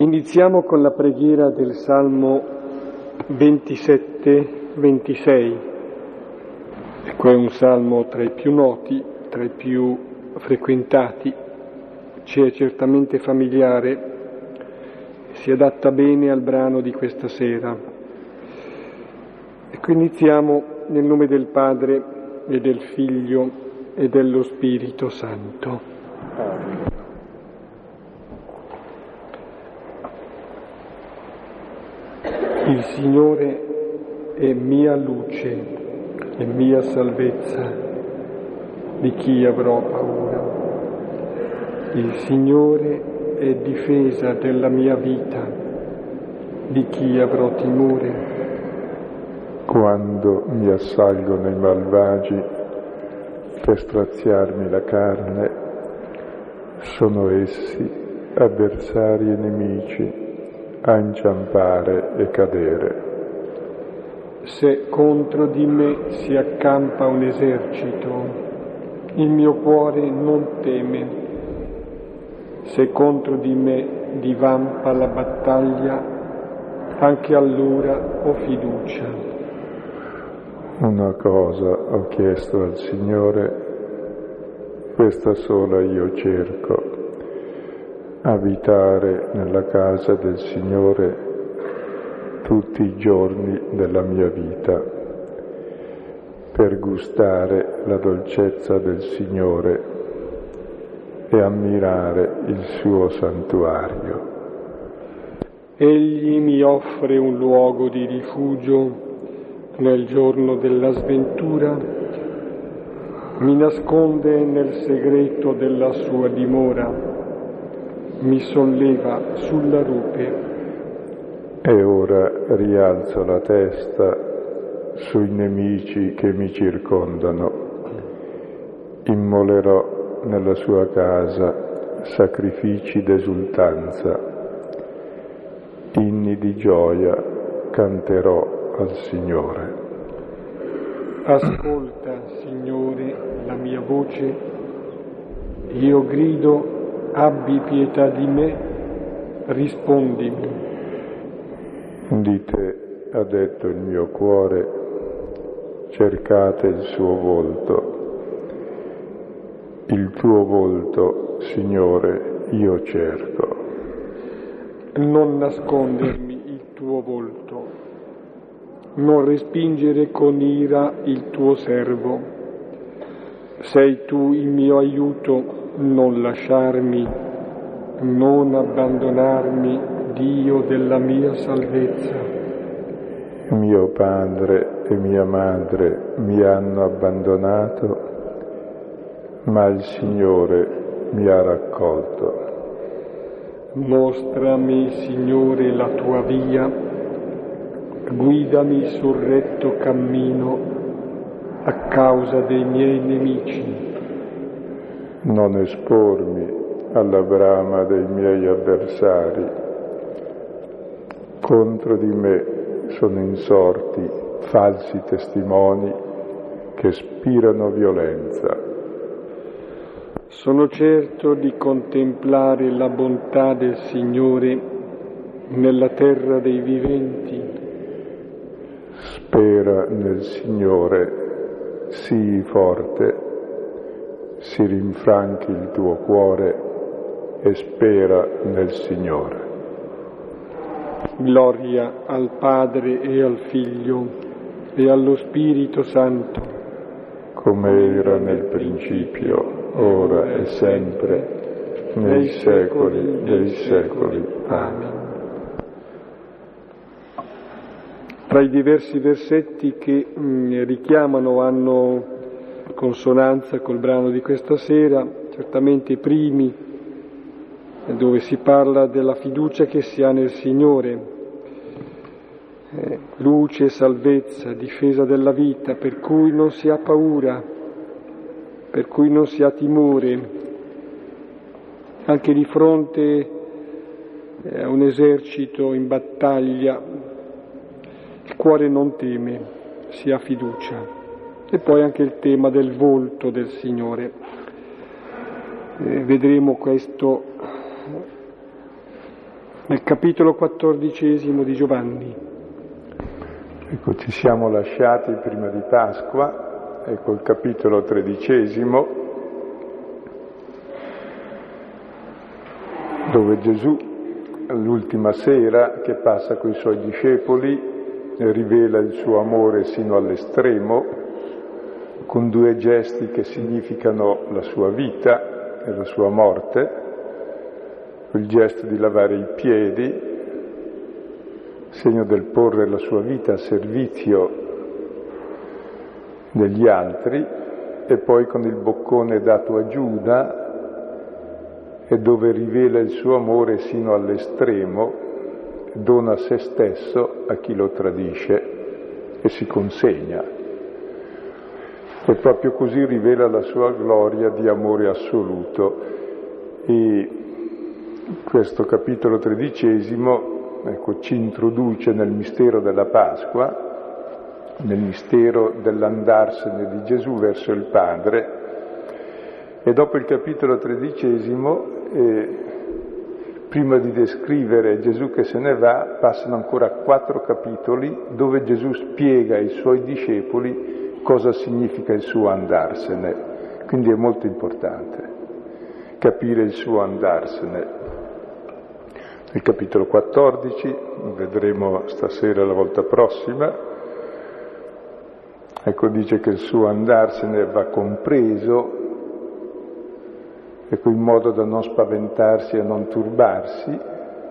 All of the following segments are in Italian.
Iniziamo con la preghiera del Salmo 27-26. Ecco è un salmo tra i più noti, tra i più frequentati, ci è certamente familiare, si adatta bene al brano di questa sera. Ecco iniziamo nel nome del Padre e del Figlio e dello Spirito Santo. Amen. Il Signore è mia luce e mia salvezza, di chi avrò paura. Il Signore è difesa della mia vita, di chi avrò timore. Quando mi assalgono i malvagi per straziarmi la carne, sono essi avversari e nemici a inciampare e cadere. Se contro di me si accampa un esercito, il mio cuore non teme. Se contro di me divampa la battaglia, anche allora ho fiducia. Una cosa ho chiesto al Signore, questa sola io cerco abitare nella casa del Signore tutti i giorni della mia vita, per gustare la dolcezza del Signore e ammirare il suo santuario. Egli mi offre un luogo di rifugio nel giorno della sventura, mi nasconde nel segreto della sua dimora mi solleva sulla rupe. E ora rialzo la testa sui nemici che mi circondano. Immolerò nella sua casa sacrifici d'esultanza, inni di gioia canterò al Signore. Ascolta, Signore, la mia voce, io grido abbi pietà di me, rispondimi. Di te ha detto il mio cuore, cercate il suo volto. Il tuo volto, Signore, io cerco. Non nascondermi il tuo volto, non respingere con ira il tuo servo. Sei tu il mio aiuto, non lasciarmi, non abbandonarmi, Dio della mia salvezza. Mio padre e mia madre mi hanno abbandonato, ma il Signore mi ha raccolto. Mostrami, Signore, la tua via, guidami sul retto cammino a causa dei miei nemici non espormi alla brama dei miei avversari. Contro di me sono insorti falsi testimoni che spirano violenza. Sono certo di contemplare la bontà del Signore nella terra dei viventi. Spera nel Signore, sii forte si rinfranchi il tuo cuore e spera nel Signore. Gloria al Padre e al Figlio e allo Spirito Santo, come era nel principio, ora e sempre, nei secoli dei secoli. Amen. Tra i diversi versetti che mm, richiamano hanno consonanza col brano di questa sera, certamente i primi, dove si parla della fiducia che si ha nel Signore, eh, luce, salvezza, difesa della vita, per cui non si ha paura, per cui non si ha timore, anche di fronte eh, a un esercito in battaglia, il cuore non teme, si ha fiducia. E poi anche il tema del volto del Signore. Eh, vedremo questo nel capitolo quattordicesimo di Giovanni. Ecco, ci siamo lasciati prima di Pasqua, ecco il capitolo tredicesimo, dove Gesù, l'ultima sera che passa con i suoi discepoli, rivela il suo amore sino all'estremo, con due gesti che significano la sua vita e la sua morte, il gesto di lavare i piedi, segno del porre la sua vita a servizio degli altri, e poi con il boccone dato a Giuda, e dove rivela il suo amore sino all'estremo, dona se stesso a chi lo tradisce e si consegna. E proprio così rivela la sua gloria di amore assoluto. E questo capitolo tredicesimo ecco, ci introduce nel mistero della Pasqua, nel mistero dell'andarsene di Gesù verso il Padre. E dopo il capitolo tredicesimo, eh, prima di descrivere Gesù che se ne va, passano ancora quattro capitoli dove Gesù spiega ai suoi discepoli cosa significa il suo andarsene. Quindi è molto importante capire il suo andarsene. Nel capitolo 14, vedremo stasera la volta prossima, ecco dice che il suo andarsene va compreso, ecco in modo da non spaventarsi e non turbarsi,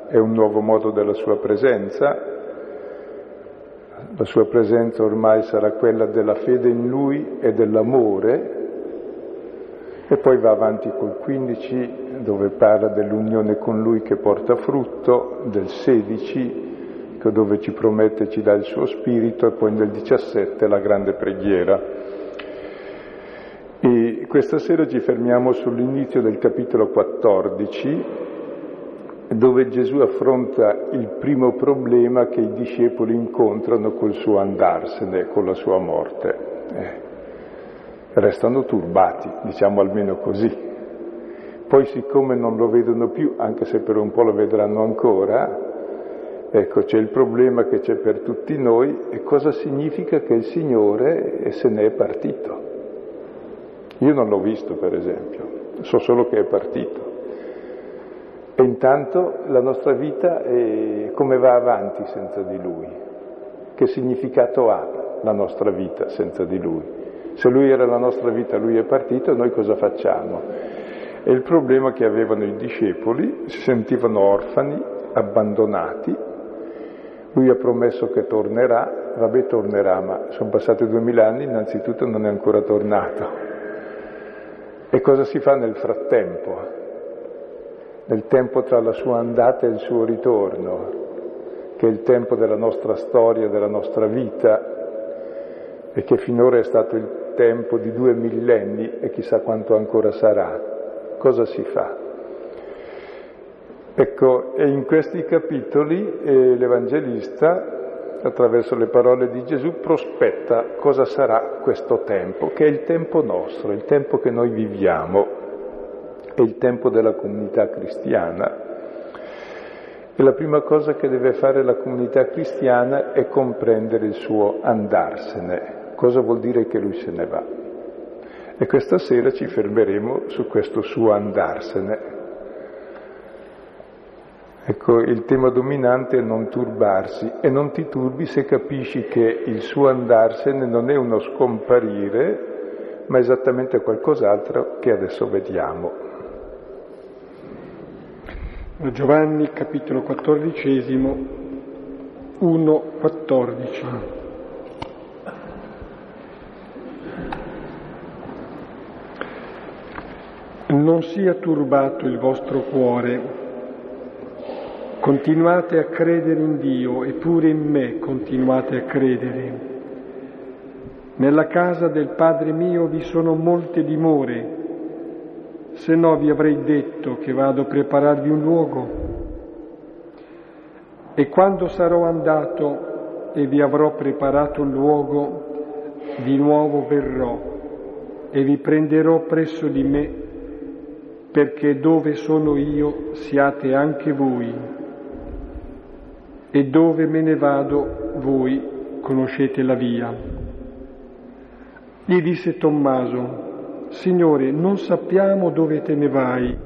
è un nuovo modo della sua presenza, la sua presenza ormai sarà quella della fede in lui e dell'amore, e poi va avanti col 15 dove parla dell'unione con lui che porta frutto, del 16 dove ci promette e ci dà il suo spirito e poi nel 17 la grande preghiera. E questa sera ci fermiamo sull'inizio del capitolo 14 dove Gesù affronta il primo problema che i discepoli incontrano col suo andarsene, con la sua morte. Eh restano turbati, diciamo almeno così. Poi siccome non lo vedono più, anche se per un po' lo vedranno ancora, ecco c'è il problema che c'è per tutti noi e cosa significa che il Signore se ne è partito. Io non l'ho visto per esempio, so solo che è partito. E intanto la nostra vita come va avanti senza di Lui? Che significato ha la nostra vita senza di Lui? Se lui era la nostra vita, lui è partito, noi cosa facciamo? E il problema che avevano i discepoli, si sentivano orfani, abbandonati, lui ha promesso che tornerà, vabbè tornerà, ma sono passati duemila anni, innanzitutto non è ancora tornato. E cosa si fa nel frattempo? Nel tempo tra la sua andata e il suo ritorno, che è il tempo della nostra storia, della nostra vita, e che finora è stato il tempo di due millenni e chissà quanto ancora sarà. Cosa si fa? Ecco, e in questi capitoli eh, l'Evangelista, attraverso le parole di Gesù, prospetta cosa sarà questo tempo, che è il tempo nostro, il tempo che noi viviamo, è il tempo della comunità cristiana. E la prima cosa che deve fare la comunità cristiana è comprendere il suo andarsene, cosa vuol dire che lui se ne va. E questa sera ci fermeremo su questo suo andarsene. Ecco, il tema dominante è non turbarsi e non ti turbi se capisci che il suo andarsene non è uno scomparire, ma esattamente qualcos'altro che adesso vediamo. Giovanni capitolo quattordicesimo 1, 14. non sia turbato il vostro cuore. Continuate a credere in Dio e pure in me continuate a credere. Nella casa del Padre mio vi sono molte dimore, se no vi avrei detto che vado a prepararvi un luogo. E quando sarò andato e vi avrò preparato un luogo, di nuovo verrò e vi prenderò presso di me perché dove sono io siate anche voi. e dove me ne vado voi conoscete la via. Gli disse Tommaso, Signore, non sappiamo dove te ne vai,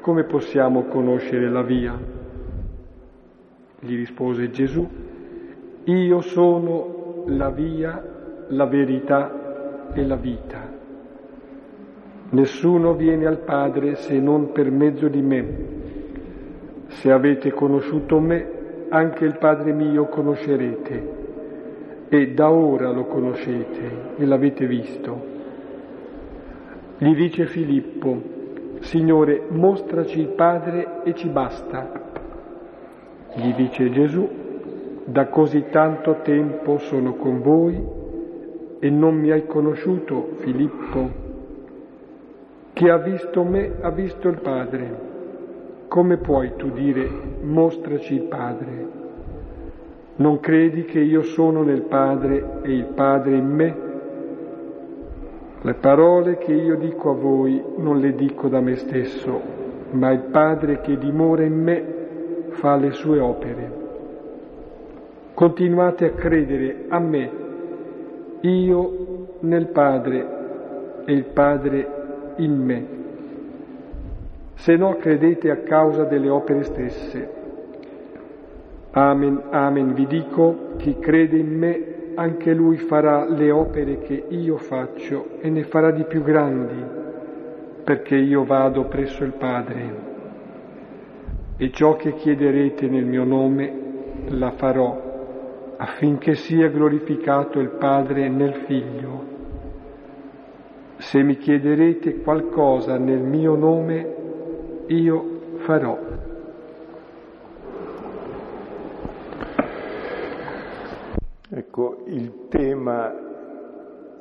come possiamo conoscere la via? Gli rispose Gesù, io sono la via, la verità e la vita. Nessuno viene al Padre se non per mezzo di me. Se avete conosciuto me, anche il Padre mio conoscerete. E da ora lo conoscete e l'avete visto. Gli dice Filippo, Signore, mostraci il Padre e ci basta. Gli dice Gesù, da così tanto tempo sono con voi e non mi hai conosciuto, Filippo? Chi ha visto me ha visto il Padre. Come puoi tu dire mostraci il Padre? Non credi che io sono nel Padre e il Padre in me? Le parole che io dico a voi non le dico da me stesso, ma il Padre che dimora in me fa le sue opere. Continuate a credere a me, io nel Padre e il Padre in me, se no credete a causa delle opere stesse. Amen, amen, vi dico, chi crede in me, anche lui farà le opere che io faccio e ne farà di più grandi, perché io vado presso il Padre. E ciò che chiederete nel mio nome la farò, affinché sia glorificato il Padre nel Figlio. Se mi chiederete qualcosa nel mio nome, io farò. Ecco, il tema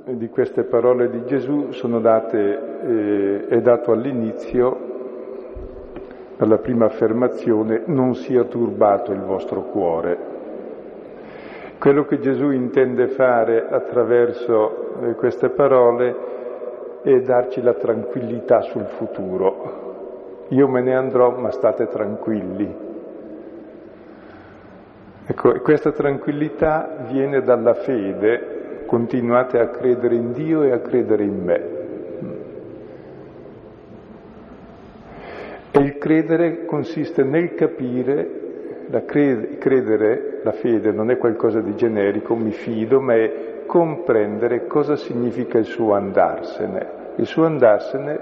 di queste parole di Gesù date, eh, è dato all'inizio, alla prima affermazione, non sia turbato il vostro cuore. Quello che Gesù intende fare attraverso eh, queste parole e darci la tranquillità sul futuro. Io me ne andrò, ma state tranquilli. Ecco, questa tranquillità viene dalla fede, continuate a credere in Dio e a credere in me. E il credere consiste nel capire, la credere, la fede non è qualcosa di generico, mi fido, ma è comprendere cosa significa il suo andarsene. Il suo andarsene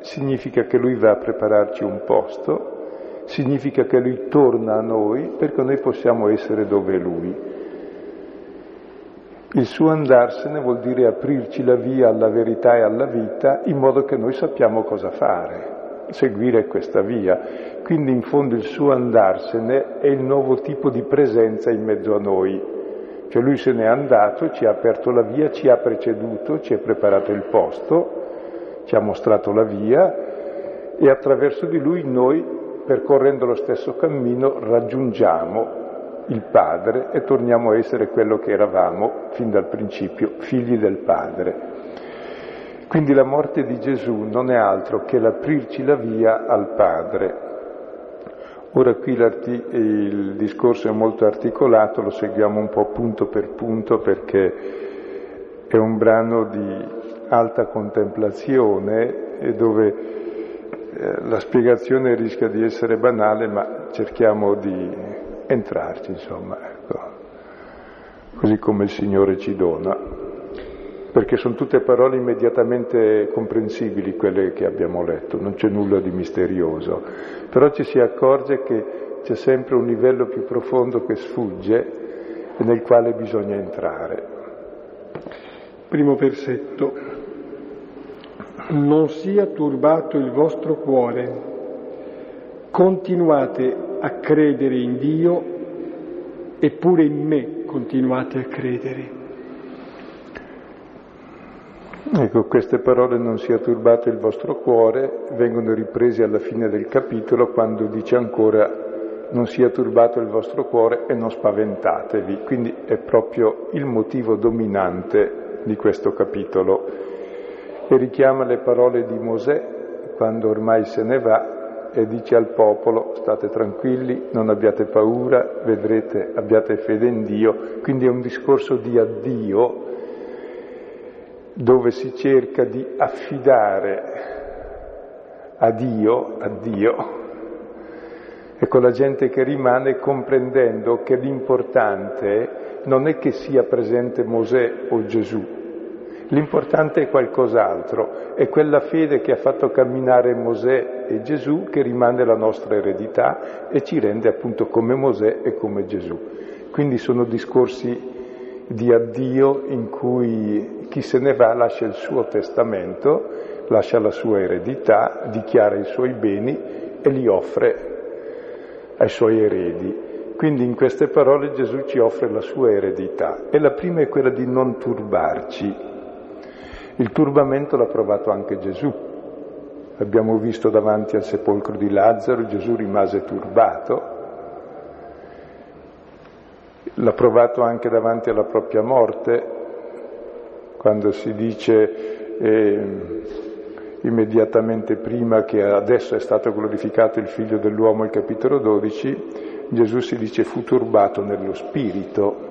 significa che lui va a prepararci un posto, significa che lui torna a noi perché noi possiamo essere dove è lui. Il suo andarsene vuol dire aprirci la via alla verità e alla vita in modo che noi sappiamo cosa fare, seguire questa via. Quindi in fondo il suo andarsene è il nuovo tipo di presenza in mezzo a noi, cioè lui se n'è andato, ci ha aperto la via, ci ha preceduto, ci ha preparato il posto, ci ha mostrato la via e attraverso di lui noi, percorrendo lo stesso cammino, raggiungiamo il Padre e torniamo a essere quello che eravamo fin dal principio, figli del Padre. Quindi la morte di Gesù non è altro che l'aprirci la via al Padre, Ora qui il discorso è molto articolato, lo seguiamo un po' punto per punto perché è un brano di alta contemplazione dove eh, la spiegazione rischia di essere banale, ma cerchiamo di entrarci, insomma, ecco. così come il Signore ci dona perché sono tutte parole immediatamente comprensibili quelle che abbiamo letto, non c'è nulla di misterioso, però ci si accorge che c'è sempre un livello più profondo che sfugge e nel quale bisogna entrare. Primo versetto. Non sia turbato il vostro cuore, continuate a credere in Dio eppure in me continuate a credere. Ecco, queste parole non sia turbato il vostro cuore, vengono riprese alla fine del capitolo quando dice ancora non sia turbato il vostro cuore e non spaventatevi. Quindi è proprio il motivo dominante di questo capitolo. E richiama le parole di Mosè quando ormai se ne va e dice al popolo state tranquilli, non abbiate paura, vedrete, abbiate fede in Dio, quindi è un discorso di addio dove si cerca di affidare a Dio, a Dio, e con la gente che rimane comprendendo che l'importante non è che sia presente Mosè o Gesù, l'importante è qualcos'altro, è quella fede che ha fatto camminare Mosè e Gesù che rimane la nostra eredità e ci rende appunto come Mosè e come Gesù. Quindi sono discorsi di addio in cui chi se ne va lascia il suo testamento, lascia la sua eredità, dichiara i suoi beni e li offre ai suoi eredi. Quindi in queste parole Gesù ci offre la sua eredità e la prima è quella di non turbarci. Il turbamento l'ha provato anche Gesù. Abbiamo visto davanti al sepolcro di Lazzaro, Gesù rimase turbato, l'ha provato anche davanti alla propria morte, quando si dice eh, immediatamente prima che adesso è stato glorificato il figlio dell'uomo, il capitolo 12, Gesù si dice fu turbato nello spirito,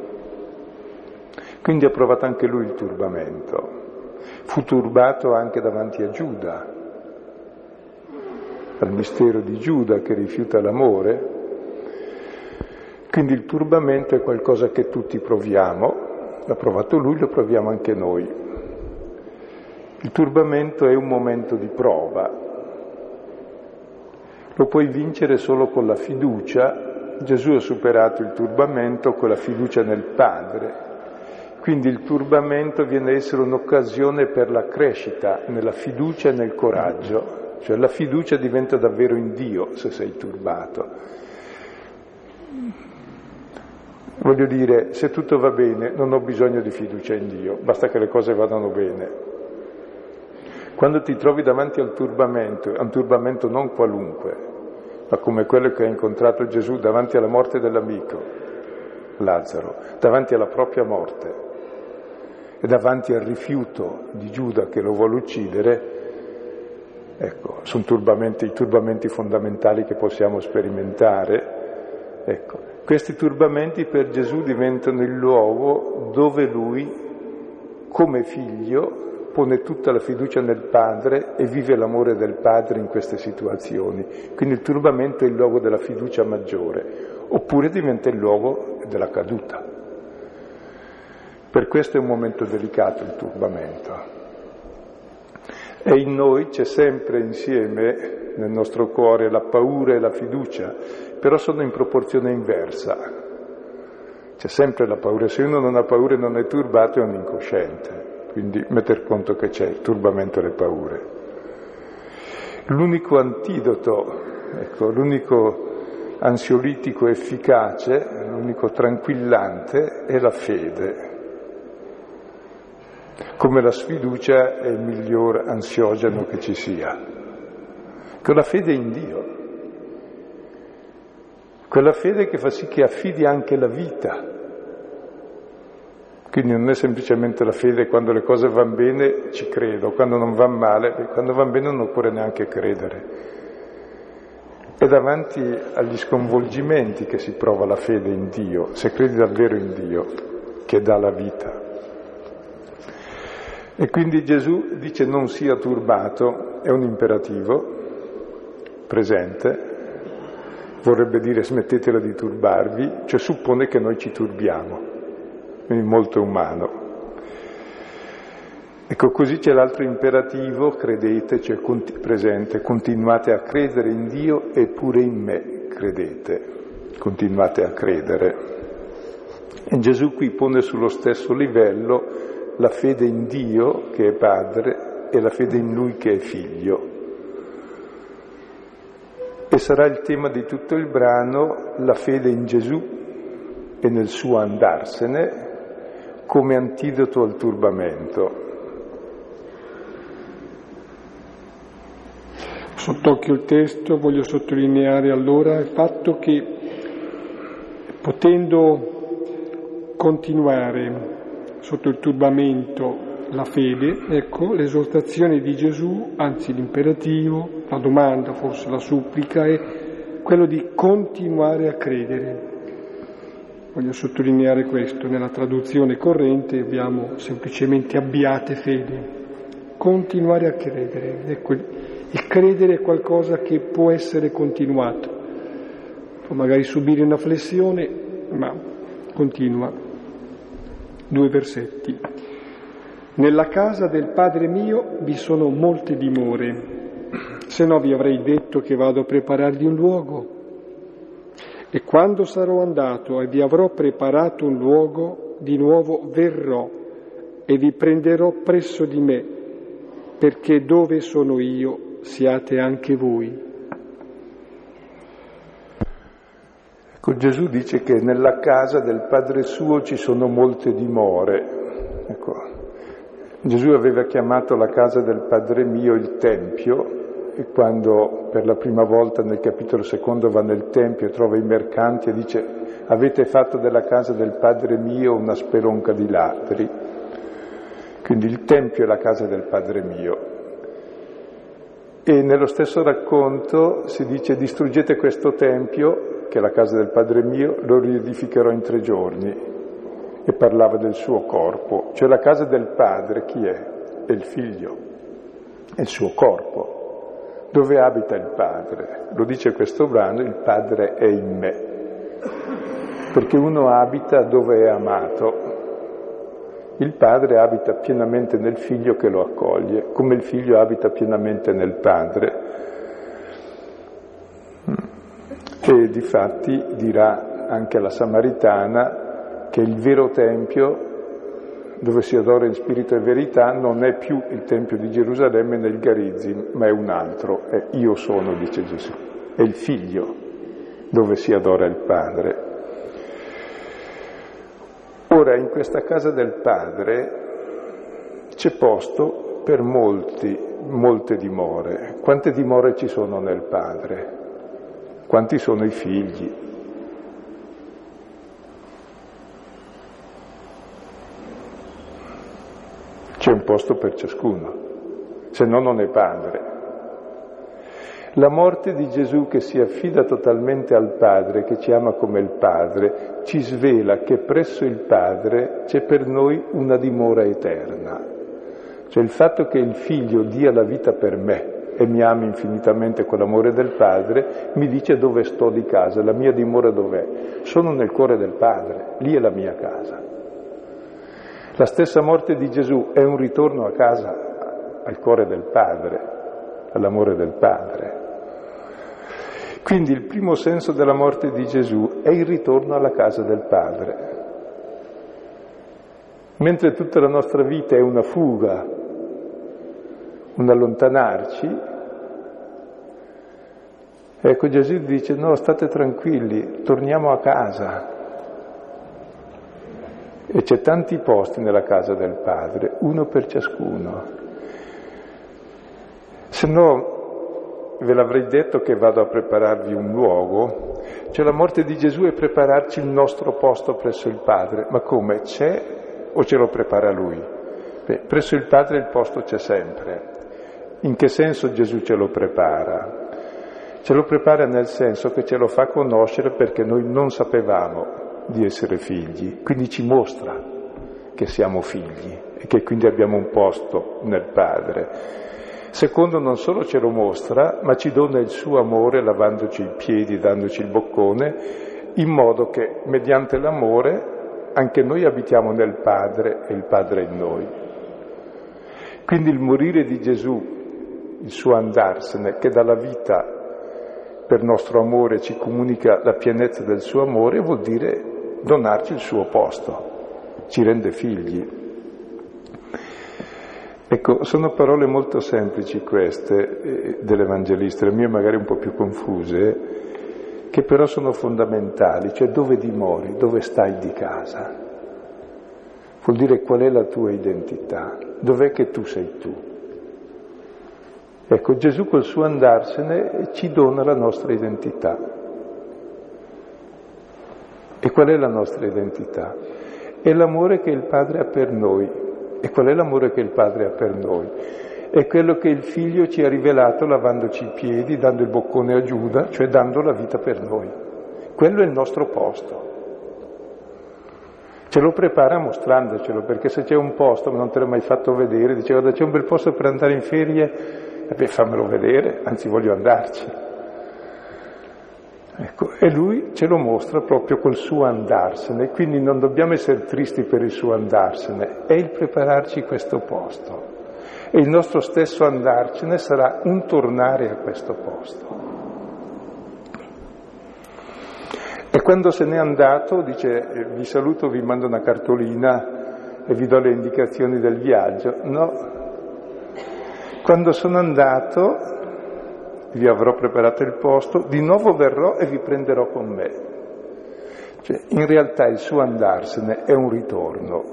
quindi ha provato anche lui il turbamento, fu turbato anche davanti a Giuda, al mistero di Giuda che rifiuta l'amore, quindi il turbamento è qualcosa che tutti proviamo, l'ha provato lui, lo proviamo anche noi. Il turbamento è un momento di prova, lo puoi vincere solo con la fiducia. Gesù ha superato il turbamento con la fiducia nel Padre. Quindi il turbamento viene a essere un'occasione per la crescita nella fiducia e nel coraggio, cioè la fiducia diventa davvero in Dio se sei turbato. Voglio dire, se tutto va bene non ho bisogno di fiducia in Dio, basta che le cose vadano bene. Quando ti trovi davanti al turbamento, a un turbamento non qualunque, ma come quello che ha incontrato Gesù davanti alla morte dell'amico, Lazzaro, davanti alla propria morte e davanti al rifiuto di Giuda che lo vuole uccidere, ecco, sono turbamenti, i turbamenti fondamentali che possiamo sperimentare. Ecco, questi turbamenti per Gesù diventano il luogo dove lui, come figlio, pone tutta la fiducia nel Padre e vive l'amore del Padre in queste situazioni. Quindi il turbamento è il luogo della fiducia maggiore, oppure diventa il luogo della caduta. Per questo è un momento delicato il turbamento. E in noi c'è sempre insieme, nel nostro cuore, la paura e la fiducia, però sono in proporzione inversa. C'è sempre la paura, se uno non ha paura e non è turbato è un incosciente, quindi metter conto che c'è il turbamento e le paure. L'unico antidoto, ecco, l'unico ansiolitico efficace, l'unico tranquillante è la fede. Come la sfiducia è il miglior ansiogeno che ci sia. Con la fede in Dio. Quella fede che fa sì che affidi anche la vita. Quindi non è semplicemente la fede quando le cose vanno bene ci credo, quando non vanno male, quando vanno bene non occorre neanche credere. È davanti agli sconvolgimenti che si prova la fede in Dio, se credi davvero in Dio, che dà la vita. E quindi Gesù dice non sia turbato, è un imperativo presente, vorrebbe dire smettetela di turbarvi, cioè suppone che noi ci turbiamo, quindi molto umano. Ecco, così c'è l'altro imperativo, credete, cioè presente, continuate a credere in Dio e pure in me credete, continuate a credere. E Gesù qui pone sullo stesso livello la fede in Dio che è Padre e la fede in Lui che è Figlio e sarà il tema di tutto il brano la fede in Gesù e nel suo andarsene come antidoto al turbamento. Sott'occhio il testo voglio sottolineare allora il fatto che potendo continuare sotto il turbamento la fede, ecco, l'esortazione di Gesù, anzi l'imperativo, la domanda, forse la supplica, è quello di continuare a credere. Voglio sottolineare questo, nella traduzione corrente abbiamo semplicemente abbiate fede, continuare a credere. Ecco, il credere è qualcosa che può essere continuato, può magari subire una flessione, ma continua. Due versetti. Nella casa del Padre mio vi sono molte dimore, se no vi avrei detto che vado a prepararvi un luogo. E quando sarò andato e vi avrò preparato un luogo, di nuovo verrò e vi prenderò presso di me, perché dove sono io siate anche voi. Ecco, Gesù dice che nella casa del Padre suo ci sono molte dimore. Ecco, Gesù aveva chiamato la casa del Padre mio il Tempio e quando per la prima volta nel capitolo secondo va nel Tempio e trova i mercanti e dice avete fatto della casa del Padre mio una spelonca di ladri. Quindi il Tempio è la casa del Padre mio. E nello stesso racconto si dice distruggete questo Tempio, che è la casa del Padre mio, lo riedificherò in tre giorni. E parlava del suo corpo, cioè la casa del Padre chi è? È il Figlio, è il suo corpo. Dove abita il Padre? Lo dice questo brano, il Padre è in me. Perché uno abita dove è amato, il padre abita pienamente nel figlio che lo accoglie, come il figlio abita pienamente nel padre. E difatti dirà anche la Samaritana che il vero tempio dove si adora in spirito e verità non è più il tempio di Gerusalemme nel Garizim, ma è un altro, è io sono, dice Gesù, è il figlio dove si adora il padre. Ora in questa casa del Padre c'è posto per molti, molte dimore. Quante dimore ci sono nel Padre? Quanti sono i figli? C'è un posto per ciascuno, se no non è Padre. La morte di Gesù che si affida totalmente al Padre, che ci ama come il Padre, ci svela che presso il Padre c'è per noi una dimora eterna. Cioè il fatto che il Figlio dia la vita per me e mi ami infinitamente con l'amore del Padre, mi dice dove sto di casa, la mia dimora dov'è. Sono nel cuore del Padre, lì è la mia casa. La stessa morte di Gesù è un ritorno a casa, al cuore del Padre, all'amore del Padre. Quindi il primo senso della morte di Gesù è il ritorno alla casa del Padre. Mentre tutta la nostra vita è una fuga, un allontanarci, ecco Gesù dice no, state tranquilli, torniamo a casa. E c'è tanti posti nella casa del Padre, uno per ciascuno. Se no ve l'avrei detto che vado a prepararvi un luogo, cioè la morte di Gesù è prepararci il nostro posto presso il Padre, ma come c'è o ce lo prepara Lui? Beh, presso il Padre il posto c'è sempre. In che senso Gesù ce lo prepara? Ce lo prepara nel senso che ce lo fa conoscere perché noi non sapevamo di essere figli, quindi ci mostra che siamo figli e che quindi abbiamo un posto nel Padre. Secondo, non solo ce lo mostra, ma ci dona il suo amore lavandoci i piedi, dandoci il boccone, in modo che mediante l'amore anche noi abitiamo nel Padre e il Padre in noi. Quindi il morire di Gesù, il suo andarsene, che dalla vita per nostro amore ci comunica la pienezza del suo amore, vuol dire donarci il suo posto, ci rende figli. Ecco, sono parole molto semplici queste eh, dell'Evangelista, le mie magari un po' più confuse, che però sono fondamentali, cioè dove dimori, dove stai di casa. Vuol dire qual è la tua identità, dov'è che tu sei tu. Ecco, Gesù col suo andarsene ci dona la nostra identità. E qual è la nostra identità? È l'amore che il Padre ha per noi, e qual è l'amore che il Padre ha per noi? È quello che il figlio ci ha rivelato lavandoci i piedi, dando il boccone a Giuda, cioè dando la vita per noi. Quello è il nostro posto. Ce lo prepara mostrandocelo, perché se c'è un posto, ma non te l'ho mai fatto vedere, dice guarda c'è un bel posto per andare in ferie, e beh fammelo vedere, anzi voglio andarci. Ecco, e lui ce lo mostra proprio col suo andarsene, quindi non dobbiamo essere tristi per il suo andarsene, è il prepararci questo posto. E il nostro stesso andarcene sarà un tornare a questo posto. E quando se n'è andato dice eh, vi saluto, vi mando una cartolina e vi do le indicazioni del viaggio. No, quando sono andato vi avrò preparato il posto, di nuovo verrò e vi prenderò con me. Cioè, in realtà il suo andarsene è un ritorno,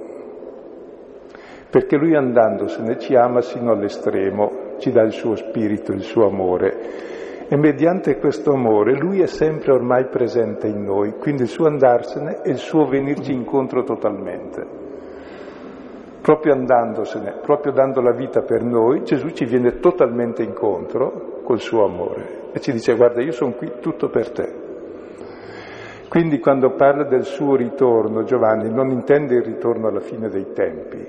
perché lui andandosene ci ama sino all'estremo, ci dà il suo spirito, il suo amore. E mediante questo amore lui è sempre ormai presente in noi, quindi il suo andarsene è il suo venirci incontro totalmente proprio andandosene, proprio dando la vita per noi, Gesù ci viene totalmente incontro col suo amore e ci dice guarda io sono qui tutto per te. Quindi quando parla del suo ritorno Giovanni non intende il ritorno alla fine dei tempi,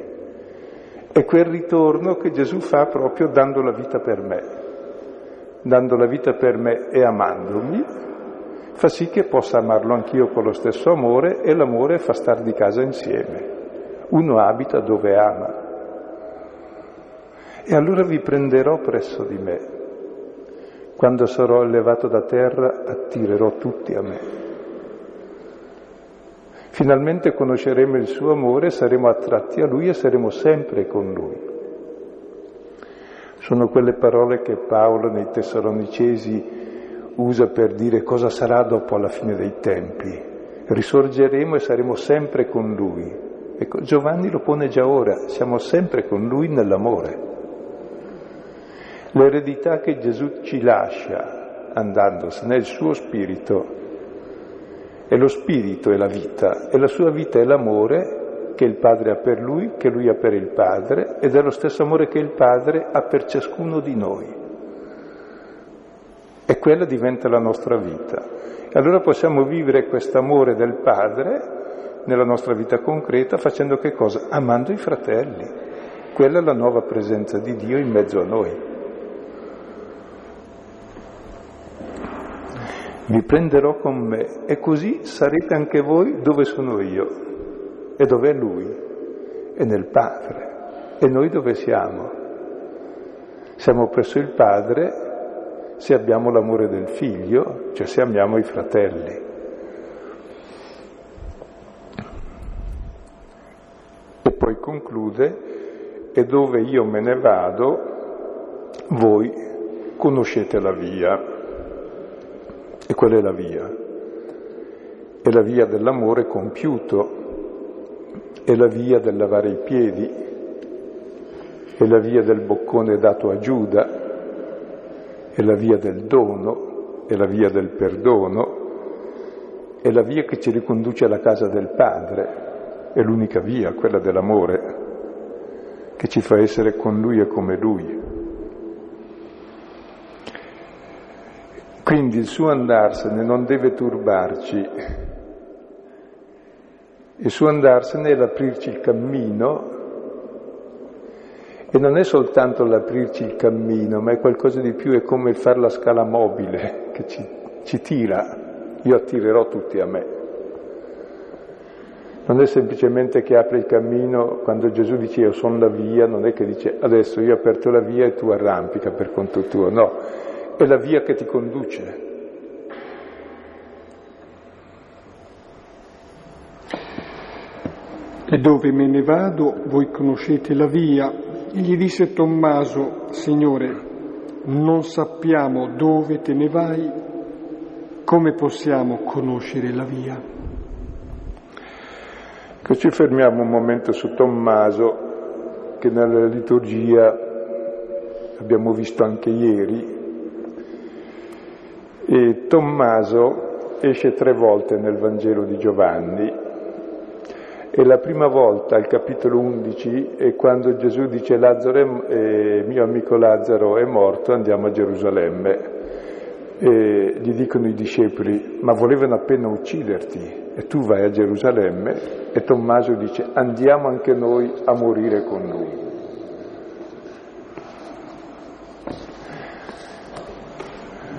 è quel ritorno che Gesù fa proprio dando la vita per me, dando la vita per me e amandomi, fa sì che possa amarlo anch'io con lo stesso amore e l'amore fa star di casa insieme. Uno abita dove ama. E allora vi prenderò presso di me. Quando sarò elevato da terra attirerò tutti a me. Finalmente conosceremo il suo amore, saremo attratti a lui e saremo sempre con lui. Sono quelle parole che Paolo nei Tessalonicesi usa per dire cosa sarà dopo la fine dei tempi. Risorgeremo e saremo sempre con lui. Ecco, Giovanni lo pone già ora, siamo sempre con lui nell'amore. L'eredità che Gesù ci lascia andandosene è il suo spirito, e lo spirito è la vita, e la sua vita è l'amore che il Padre ha per lui, che lui ha per il Padre, ed è lo stesso amore che il Padre ha per ciascuno di noi. E quella diventa la nostra vita. E allora possiamo vivere questo amore del Padre nella nostra vita concreta facendo che cosa? Amando i fratelli. Quella è la nuova presenza di Dio in mezzo a noi. Vi prenderò con me e così sarete anche voi dove sono io e dove è Lui e nel Padre. E noi dove siamo? Siamo presso il Padre se abbiamo l'amore del Figlio, cioè se amiamo i fratelli. Poi conclude, e dove io me ne vado, voi conoscete la via. E qual è la via? È la via dell'amore compiuto, è la via del lavare i piedi, è la via del boccone dato a Giuda, è la via del dono, è la via del perdono, è la via che ci riconduce alla casa del Padre, è l'unica via, quella dell'amore, che ci fa essere con Lui e come Lui. Quindi il suo andarsene non deve turbarci, il suo andarsene è l'aprirci il cammino e non è soltanto l'aprirci il cammino, ma è qualcosa di più, è come fare la scala mobile che ci, ci tira, io attirerò tutti a me. Non è semplicemente che apre il cammino, quando Gesù dice io sono la via, non è che dice adesso io ho aperto la via e tu arrampica per conto tuo, no, è la via che ti conduce. E dove me ne vado, voi conoscete la via. E gli disse Tommaso, Signore, non sappiamo dove te ne vai, come possiamo conoscere la via? Ecco, ci fermiamo un momento su Tommaso, che nella liturgia abbiamo visto anche ieri. E Tommaso esce tre volte nel Vangelo di Giovanni E la prima volta, al capitolo 11, è quando Gesù dice Lazzaro è, eh, mio amico Lazzaro è morto, andiamo a Gerusalemme. E gli dicono i discepoli, ma volevano appena ucciderti e tu vai a Gerusalemme e Tommaso dice andiamo anche noi a morire con lui.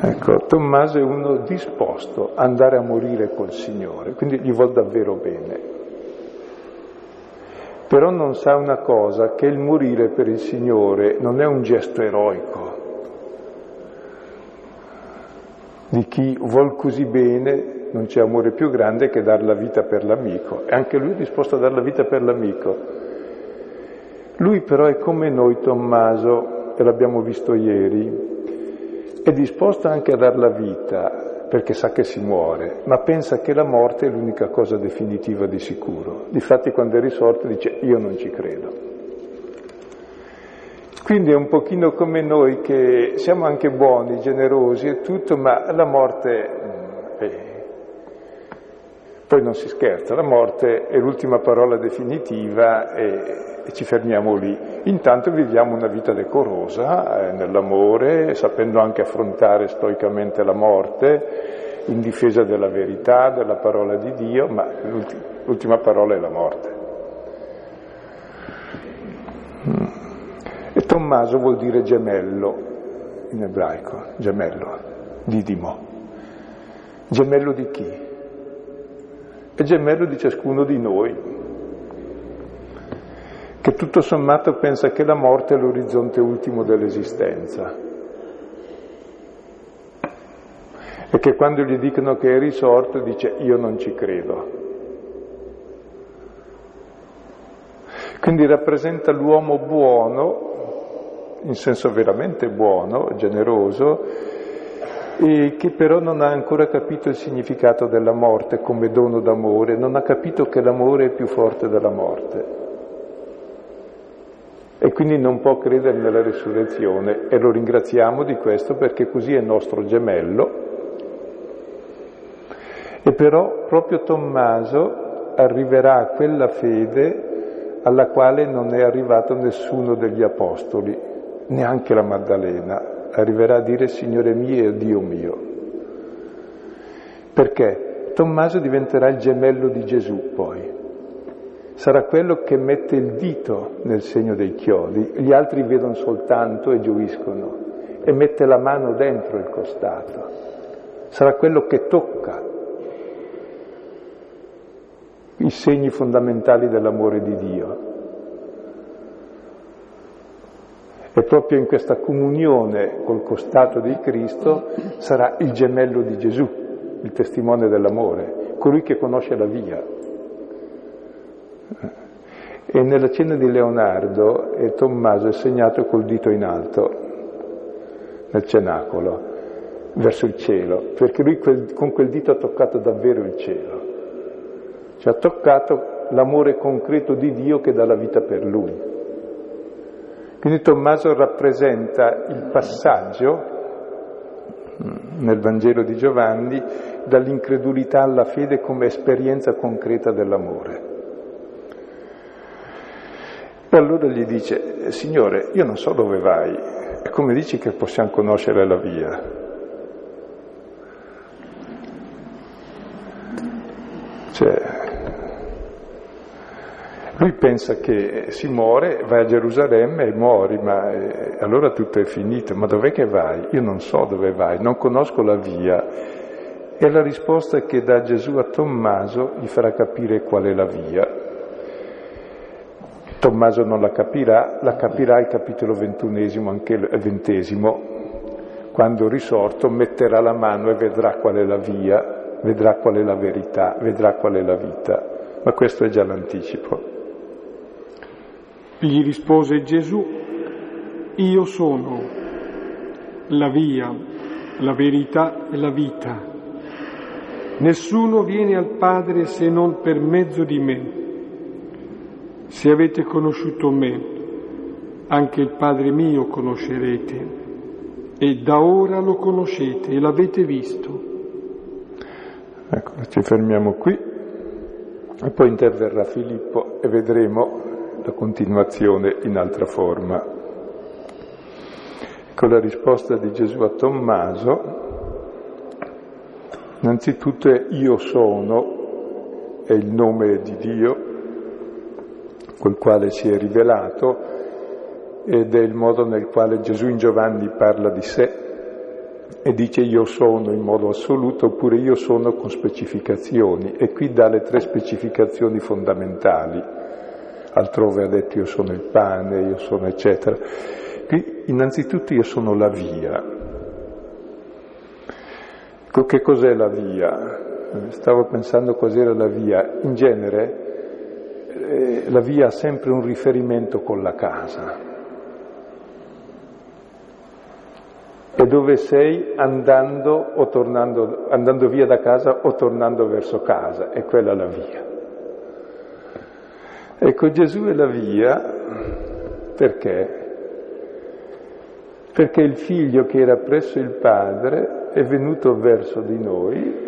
Ecco, Tommaso è uno disposto ad andare a morire col Signore, quindi gli vuol davvero bene. Però non sa una cosa, che il morire per il Signore non è un gesto eroico di chi vuol così bene, non c'è amore più grande che dar la vita per l'amico. E anche lui è disposto a dar la vita per l'amico. Lui però è come noi, Tommaso, e l'abbiamo visto ieri, è disposto anche a dar la vita perché sa che si muore, ma pensa che la morte è l'unica cosa definitiva di sicuro. Difatti quando è risorto dice io non ci credo. Quindi è un pochino come noi che siamo anche buoni, generosi e tutto, ma la morte, mm, eh, poi non si scherza, la morte è l'ultima parola definitiva e e ci fermiamo lì. Intanto viviamo una vita decorosa, eh, nell'amore, sapendo anche affrontare stoicamente la morte, in difesa della verità, della parola di Dio, ma l'ultima, l'ultima parola è la morte. Mm. E Tommaso vuol dire gemello in ebraico, gemello, didimo. Gemello di chi? È gemello di ciascuno di noi, che tutto sommato pensa che la morte è l'orizzonte ultimo dell'esistenza e che quando gli dicono che è risorto dice io non ci credo. Quindi rappresenta l'uomo buono, in senso veramente buono, generoso, e che però non ha ancora capito il significato della morte come dono d'amore, non ha capito che l'amore è più forte della morte e quindi non può credere nella risurrezione e lo ringraziamo di questo perché così è nostro gemello. E però proprio Tommaso arriverà a quella fede alla quale non è arrivato nessuno degli apostoli, neanche la Maddalena, arriverà a dire Signore mio e Dio mio. Perché? Tommaso diventerà il gemello di Gesù poi sarà quello che mette il dito nel segno dei chiodi, gli altri vedono soltanto e gioiscono, e mette la mano dentro il costato, sarà quello che tocca i segni fondamentali dell'amore di Dio. E proprio in questa comunione col costato di Cristo sarà il gemello di Gesù, il testimone dell'amore, colui che conosce la via. E nella cena di Leonardo e Tommaso è segnato col dito in alto nel cenacolo, verso il cielo, perché lui quel, con quel dito ha toccato davvero il cielo, cioè ha toccato l'amore concreto di Dio che dà la vita per lui. Quindi Tommaso rappresenta il passaggio mm, nel Vangelo di Giovanni dall'incredulità alla fede come esperienza concreta dell'amore. E allora gli dice, Signore, io non so dove vai, e come dici che possiamo conoscere la via? Cioè, lui pensa che si muore, vai a Gerusalemme e muori, ma eh, allora tutto è finito. Ma dov'è che vai? Io non so dove vai, non conosco la via. E la risposta che dà Gesù a Tommaso gli farà capire qual è la via. Tommaso non la capirà, la capirà il capitolo ventunesimo, anche il ventesimo, quando risorto metterà la mano e vedrà qual è la via, vedrà qual è la verità, vedrà qual è la vita. Ma questo è già l'anticipo. Gli rispose Gesù, io sono la via, la verità e la vita. Nessuno viene al Padre se non per mezzo di me. Se avete conosciuto me, anche il Padre mio conoscerete, e da ora lo conoscete e l'avete visto. Ecco, ci fermiamo qui. E poi interverrà Filippo e vedremo la continuazione in altra forma. Con la risposta di Gesù a Tommaso, innanzitutto è io sono, è il nome di Dio col quale si è rivelato ed è il modo nel quale Gesù in Giovanni parla di sé e dice io sono in modo assoluto oppure io sono con specificazioni e qui dà le tre specificazioni fondamentali. Altrove ha detto io sono il pane, io sono eccetera. Qui innanzitutto io sono la via. Ecco, che cos'è la via? Stavo pensando cos'era la via. In genere eh, la via ha sempre un riferimento con la casa. e dove sei andando o tornando, andando via da casa o tornando verso casa, è quella la via. Ecco, Gesù è la via perché? Perché il figlio che era presso il Padre è venuto verso di noi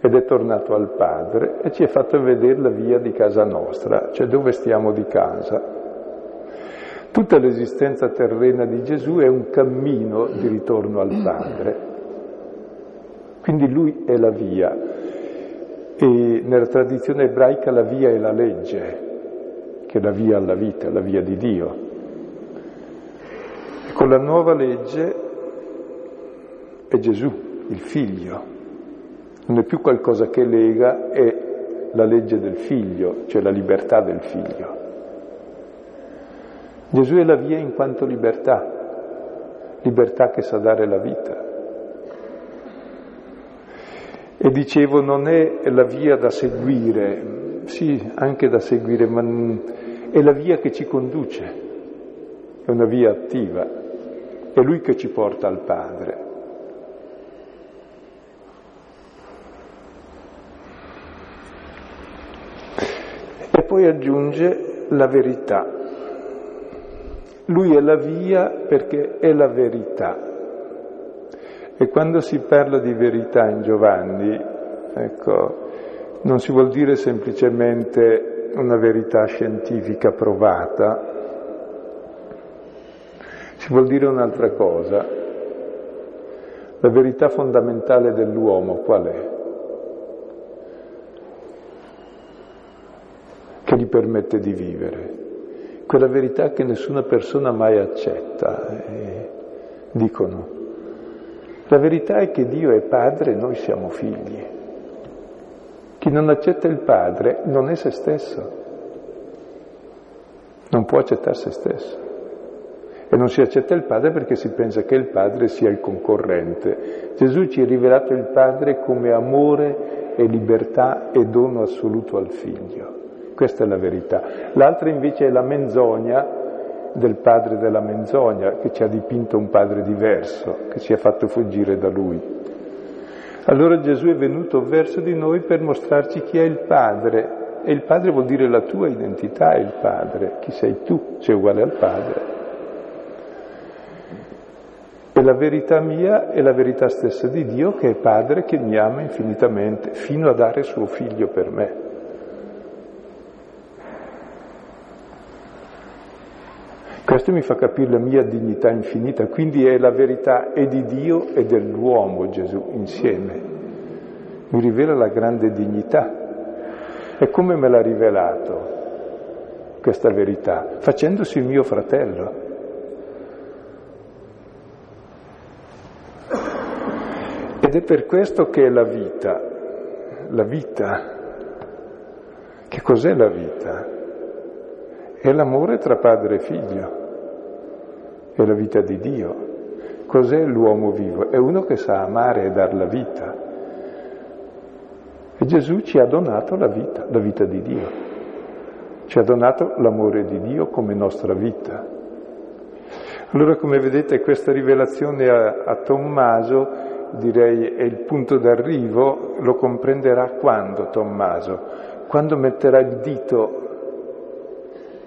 ed è tornato al Padre e ci ha fatto vedere la via di casa nostra, cioè dove stiamo di casa. Tutta l'esistenza terrena di Gesù è un cammino di ritorno al Padre. Quindi lui è la via. E nella tradizione ebraica la via è la legge, che è la via alla vita, la via di Dio. E con la nuova legge è Gesù, il figlio. Non è più qualcosa che lega, è la legge del figlio, cioè la libertà del figlio. Gesù è la via in quanto libertà, libertà che sa dare la vita. E dicevo, non è la via da seguire, sì, anche da seguire, ma è la via che ci conduce, è una via attiva, è Lui che ci porta al Padre. E poi aggiunge la verità. Lui è la via perché è la verità. E quando si parla di verità in Giovanni, ecco, non si vuol dire semplicemente una verità scientifica provata, si vuol dire un'altra cosa. La verità fondamentale dell'uomo qual è? Che gli permette di vivere quella verità che nessuna persona mai accetta, eh, dicono. La verità è che Dio è padre e noi siamo figli. Chi non accetta il padre non è se stesso, non può accettare se stesso. E non si accetta il padre perché si pensa che il padre sia il concorrente. Gesù ci ha rivelato il padre come amore e libertà e dono assoluto al figlio. Questa è la verità. L'altra invece è la menzogna del padre della menzogna, che ci ha dipinto un padre diverso, che ci ha fatto fuggire da lui. Allora Gesù è venuto verso di noi per mostrarci chi è il padre. E il padre vuol dire la tua identità è il padre. Chi sei tu? Sei uguale al padre. E la verità mia è la verità stessa di Dio che è padre che mi ama infinitamente, fino a dare suo figlio per me. Questo mi fa capire la mia dignità infinita, quindi è la verità e di Dio e dell'uomo Gesù insieme. Mi rivela la grande dignità. E come me l'ha rivelato questa verità? Facendosi mio fratello. Ed è per questo che è la vita. La vita. Che cos'è la vita? È l'amore tra padre e figlio è la vita di Dio. Cos'è l'uomo vivo? È uno che sa amare e dar la vita. E Gesù ci ha donato la vita, la vita di Dio. Ci ha donato l'amore di Dio come nostra vita. Allora, come vedete, questa rivelazione a, a Tommaso, direi, è il punto d'arrivo, lo comprenderà quando Tommaso? Quando metterà il dito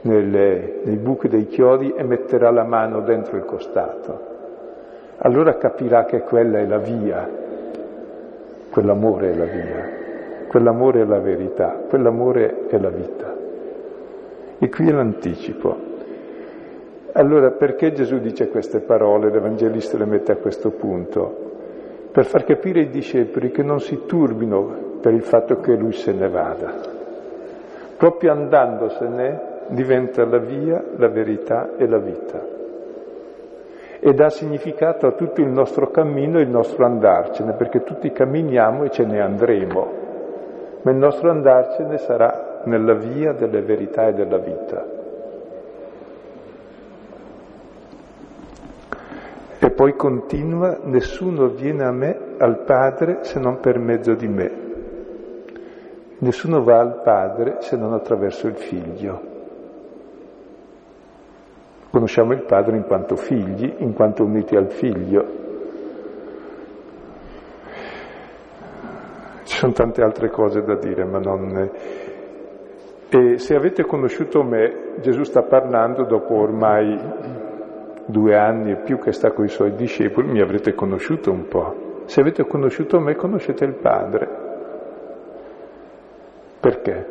nelle, nei buchi dei chiodi e metterà la mano dentro il costato. Allora capirà che quella è la via, quell'amore è la via. quell'amore è la verità, quell'amore è la vita. E qui è l'anticipo. Allora perché Gesù dice queste parole, l'Evangelista le mette a questo punto? Per far capire ai discepoli che non si turbino per il fatto che lui se ne vada. Proprio andandosene diventa la via, la verità e la vita. E dà significato a tutto il nostro cammino e il nostro andarcene, perché tutti camminiamo e ce ne andremo, ma il nostro andarcene sarà nella via delle verità e della vita. E poi continua, nessuno viene a me, al Padre, se non per mezzo di me. Nessuno va al Padre se non attraverso il Figlio. Conosciamo il Padre in quanto figli, in quanto uniti al Figlio. Ci sono tante altre cose da dire, ma non... E se avete conosciuto me, Gesù sta parlando dopo ormai due anni e più che sta con i suoi discepoli, mi avrete conosciuto un po'. Se avete conosciuto me, conoscete il Padre. Perché?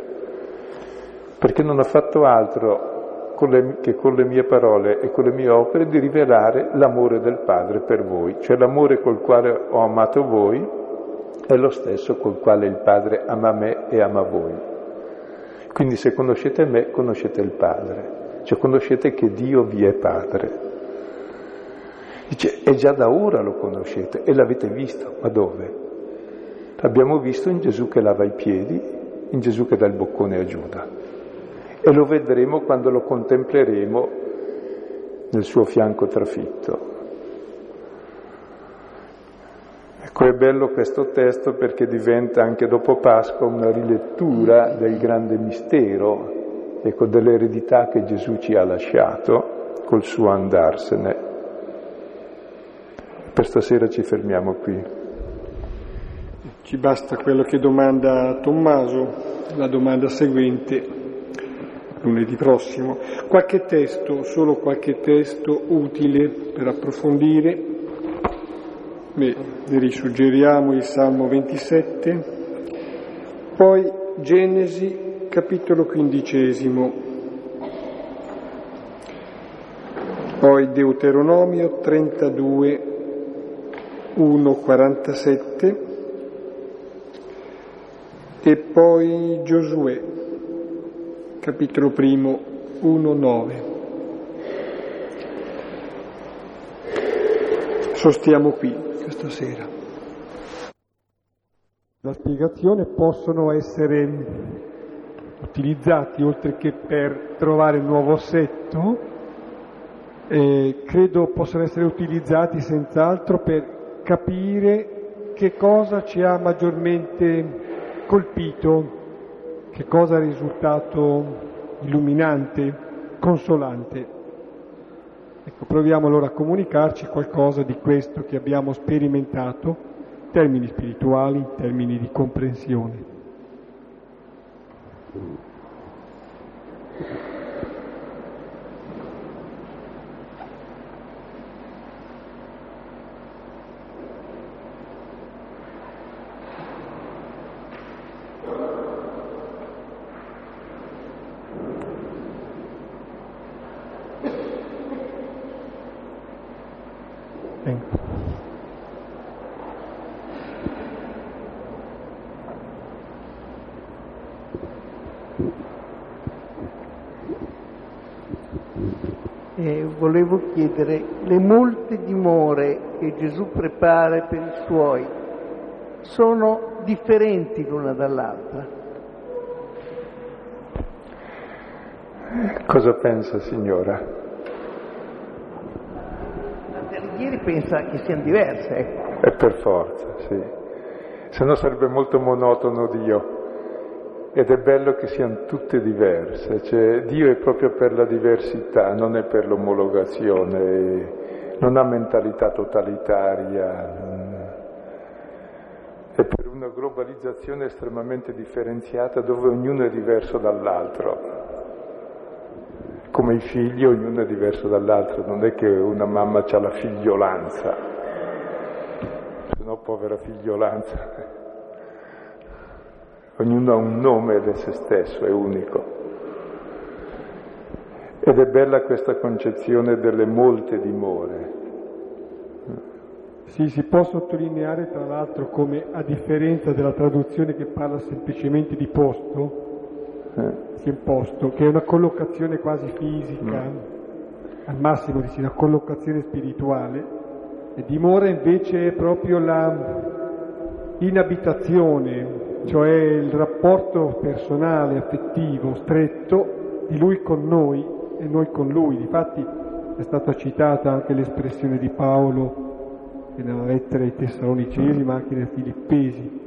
Perché non ho fatto altro con le, che con le mie parole e con le mie opere di rivelare l'amore del Padre per voi, cioè l'amore col quale ho amato voi è lo stesso col quale il Padre ama me e ama voi. Quindi se conoscete me, conoscete il Padre, cioè conoscete che Dio vi è Padre. Dice, e già da ora lo conoscete e l'avete visto, ma dove? L'abbiamo visto in Gesù che lava i piedi, in Gesù che dà il boccone a Giuda. E lo vedremo quando lo contempleremo nel suo fianco trafitto. Ecco, è bello questo testo perché diventa anche dopo Pasqua una rilettura del grande mistero, ecco, dell'eredità che Gesù ci ha lasciato col suo andarsene. Per stasera ci fermiamo qui. Ci basta quello che domanda Tommaso, la domanda seguente lunedì prossimo. Qualche testo, solo qualche testo utile per approfondire. Beh, vi risuggeriamo il Salmo 27, poi Genesi capitolo quindicesimo, poi Deuteronomio 32 1,47 e poi Giosuè, capitolo primo 1,9. Sostiamo qui questa sera. La spiegazione possono essere utilizzati oltre che per trovare un nuovo assetto, eh, credo possano essere utilizzati senz'altro per capire che cosa ci ha maggiormente colpito, che cosa è risultato illuminante, consolante. Ecco, proviamo allora a comunicarci qualcosa di questo che abbiamo sperimentato in termini spirituali, in termini di comprensione. Volevo chiedere, le molte dimore che Gesù prepara per i suoi sono differenti l'una dall'altra? Cosa pensa signora? La Terghieri pensa che siano diverse. Ecco. È per forza, sì. Se no sarebbe molto monotono Dio. Ed è bello che siano tutte diverse, cioè Dio è proprio per la diversità, non è per l'omologazione, non ha mentalità totalitaria, è per una globalizzazione estremamente differenziata dove ognuno è diverso dall'altro. Come i figli ognuno è diverso dall'altro, non è che una mamma ha la figliolanza, se no povera figliolanza ognuno ha un nome è se stesso, è unico. Ed è bella questa concezione delle molte dimore. Sì, si può sottolineare tra l'altro come a differenza della traduzione che parla semplicemente di posto, eh. posto, che è una collocazione quasi fisica, mm. al massimo di una collocazione spirituale, e dimora invece è proprio la inabitazione, cioè il rapporto personale, affettivo, stretto di lui con noi e noi con lui. Difatti è stata citata anche l'espressione di Paolo nella lettera ai Tessalonicesi, ma anche nei Filippesi,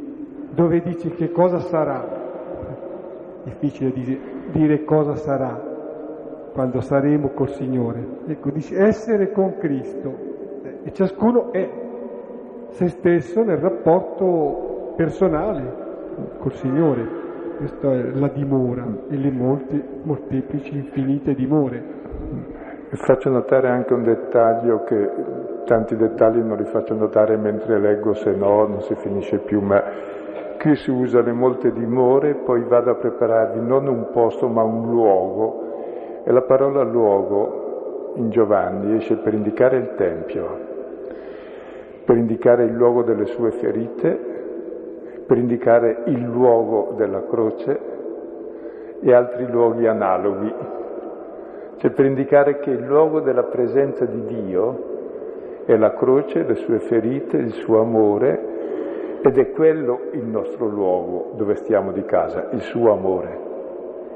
dove dice che cosa sarà. Difficile dire cosa sarà quando saremo col Signore. Ecco, dice essere con Cristo e ciascuno è se stesso nel rapporto personale col Signore. Questa è la dimora e le molte, molteplici, infinite dimore. E faccio notare anche un dettaglio che tanti dettagli non li faccio notare mentre leggo, se no non si finisce più, ma qui si usa le molte dimore, poi vado a prepararvi non un posto ma un luogo. E la parola luogo in Giovanni esce per indicare il Tempio, per indicare il luogo delle sue ferite, per indicare il luogo della croce e altri luoghi analoghi, cioè per indicare che il luogo della presenza di Dio è la croce, le sue ferite, il suo amore ed è quello il nostro luogo dove stiamo di casa, il suo amore.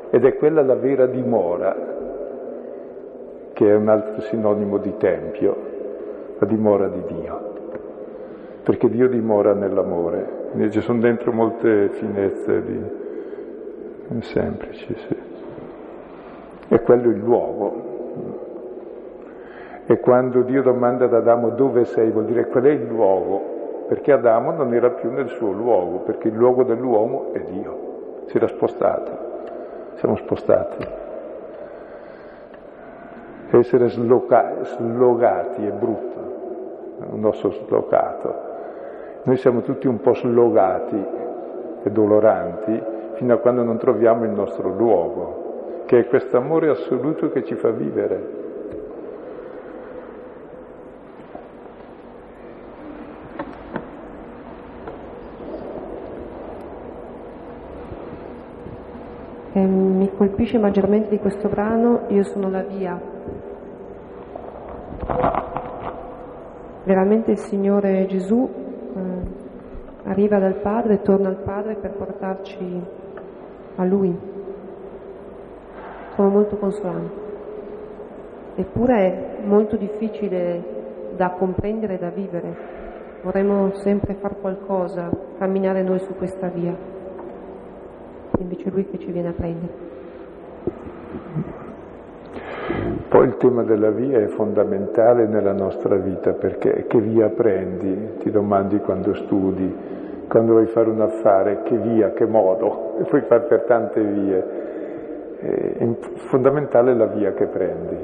Ed è quella la vera dimora, che è un altro sinonimo di tempio, la dimora di Dio perché Dio dimora nell'amore. Quindi ci sono dentro molte finezze di... semplici, sì. E quello è il luogo. E quando Dio domanda ad Adamo dove sei, vuol dire qual è il luogo, perché Adamo non era più nel suo luogo, perché il luogo dell'uomo è Dio, si era spostato, siamo spostati. Essere sloca- slogati è brutto, un osso slocato. Noi siamo tutti un po' slogati e doloranti fino a quando non troviamo il nostro luogo, che è questo amore assoluto che ci fa vivere. Mi colpisce maggiormente di questo brano Io sono la via. Veramente il Signore Gesù arriva dal Padre, torna al Padre per portarci a Lui. Sono molto consolante. Eppure è molto difficile da comprendere e da vivere. Vorremmo sempre fare qualcosa, camminare noi su questa via. Invece Lui che ci viene a prendere. Poi il tema della via è fondamentale nella nostra vita perché che via prendi? Ti domandi quando studi, quando vuoi fare un affare, che via, che modo, e puoi fare per tante vie. È fondamentale la via che prendi.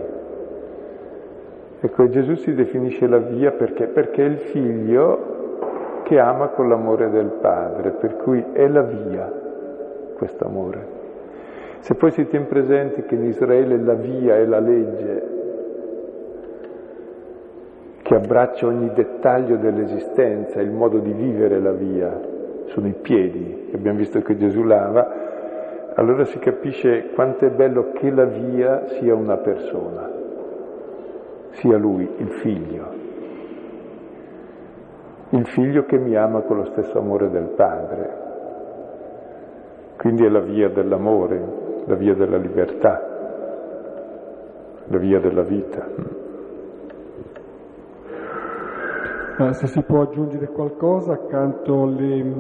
Ecco, Gesù si definisce la via perché? Perché è il figlio che ama con l'amore del Padre, per cui è la via questo amore. Se poi si tiene presente che in Israele la via è la legge che abbraccia ogni dettaglio dell'esistenza, il modo di vivere la via, sono i piedi, che abbiamo visto che Gesù lava, allora si capisce quanto è bello che la via sia una persona, sia lui, il figlio, il figlio che mi ama con lo stesso amore del padre. Quindi è la via dell'amore, la via della libertà, la via della vita. Ah, se si può aggiungere qualcosa accanto alle,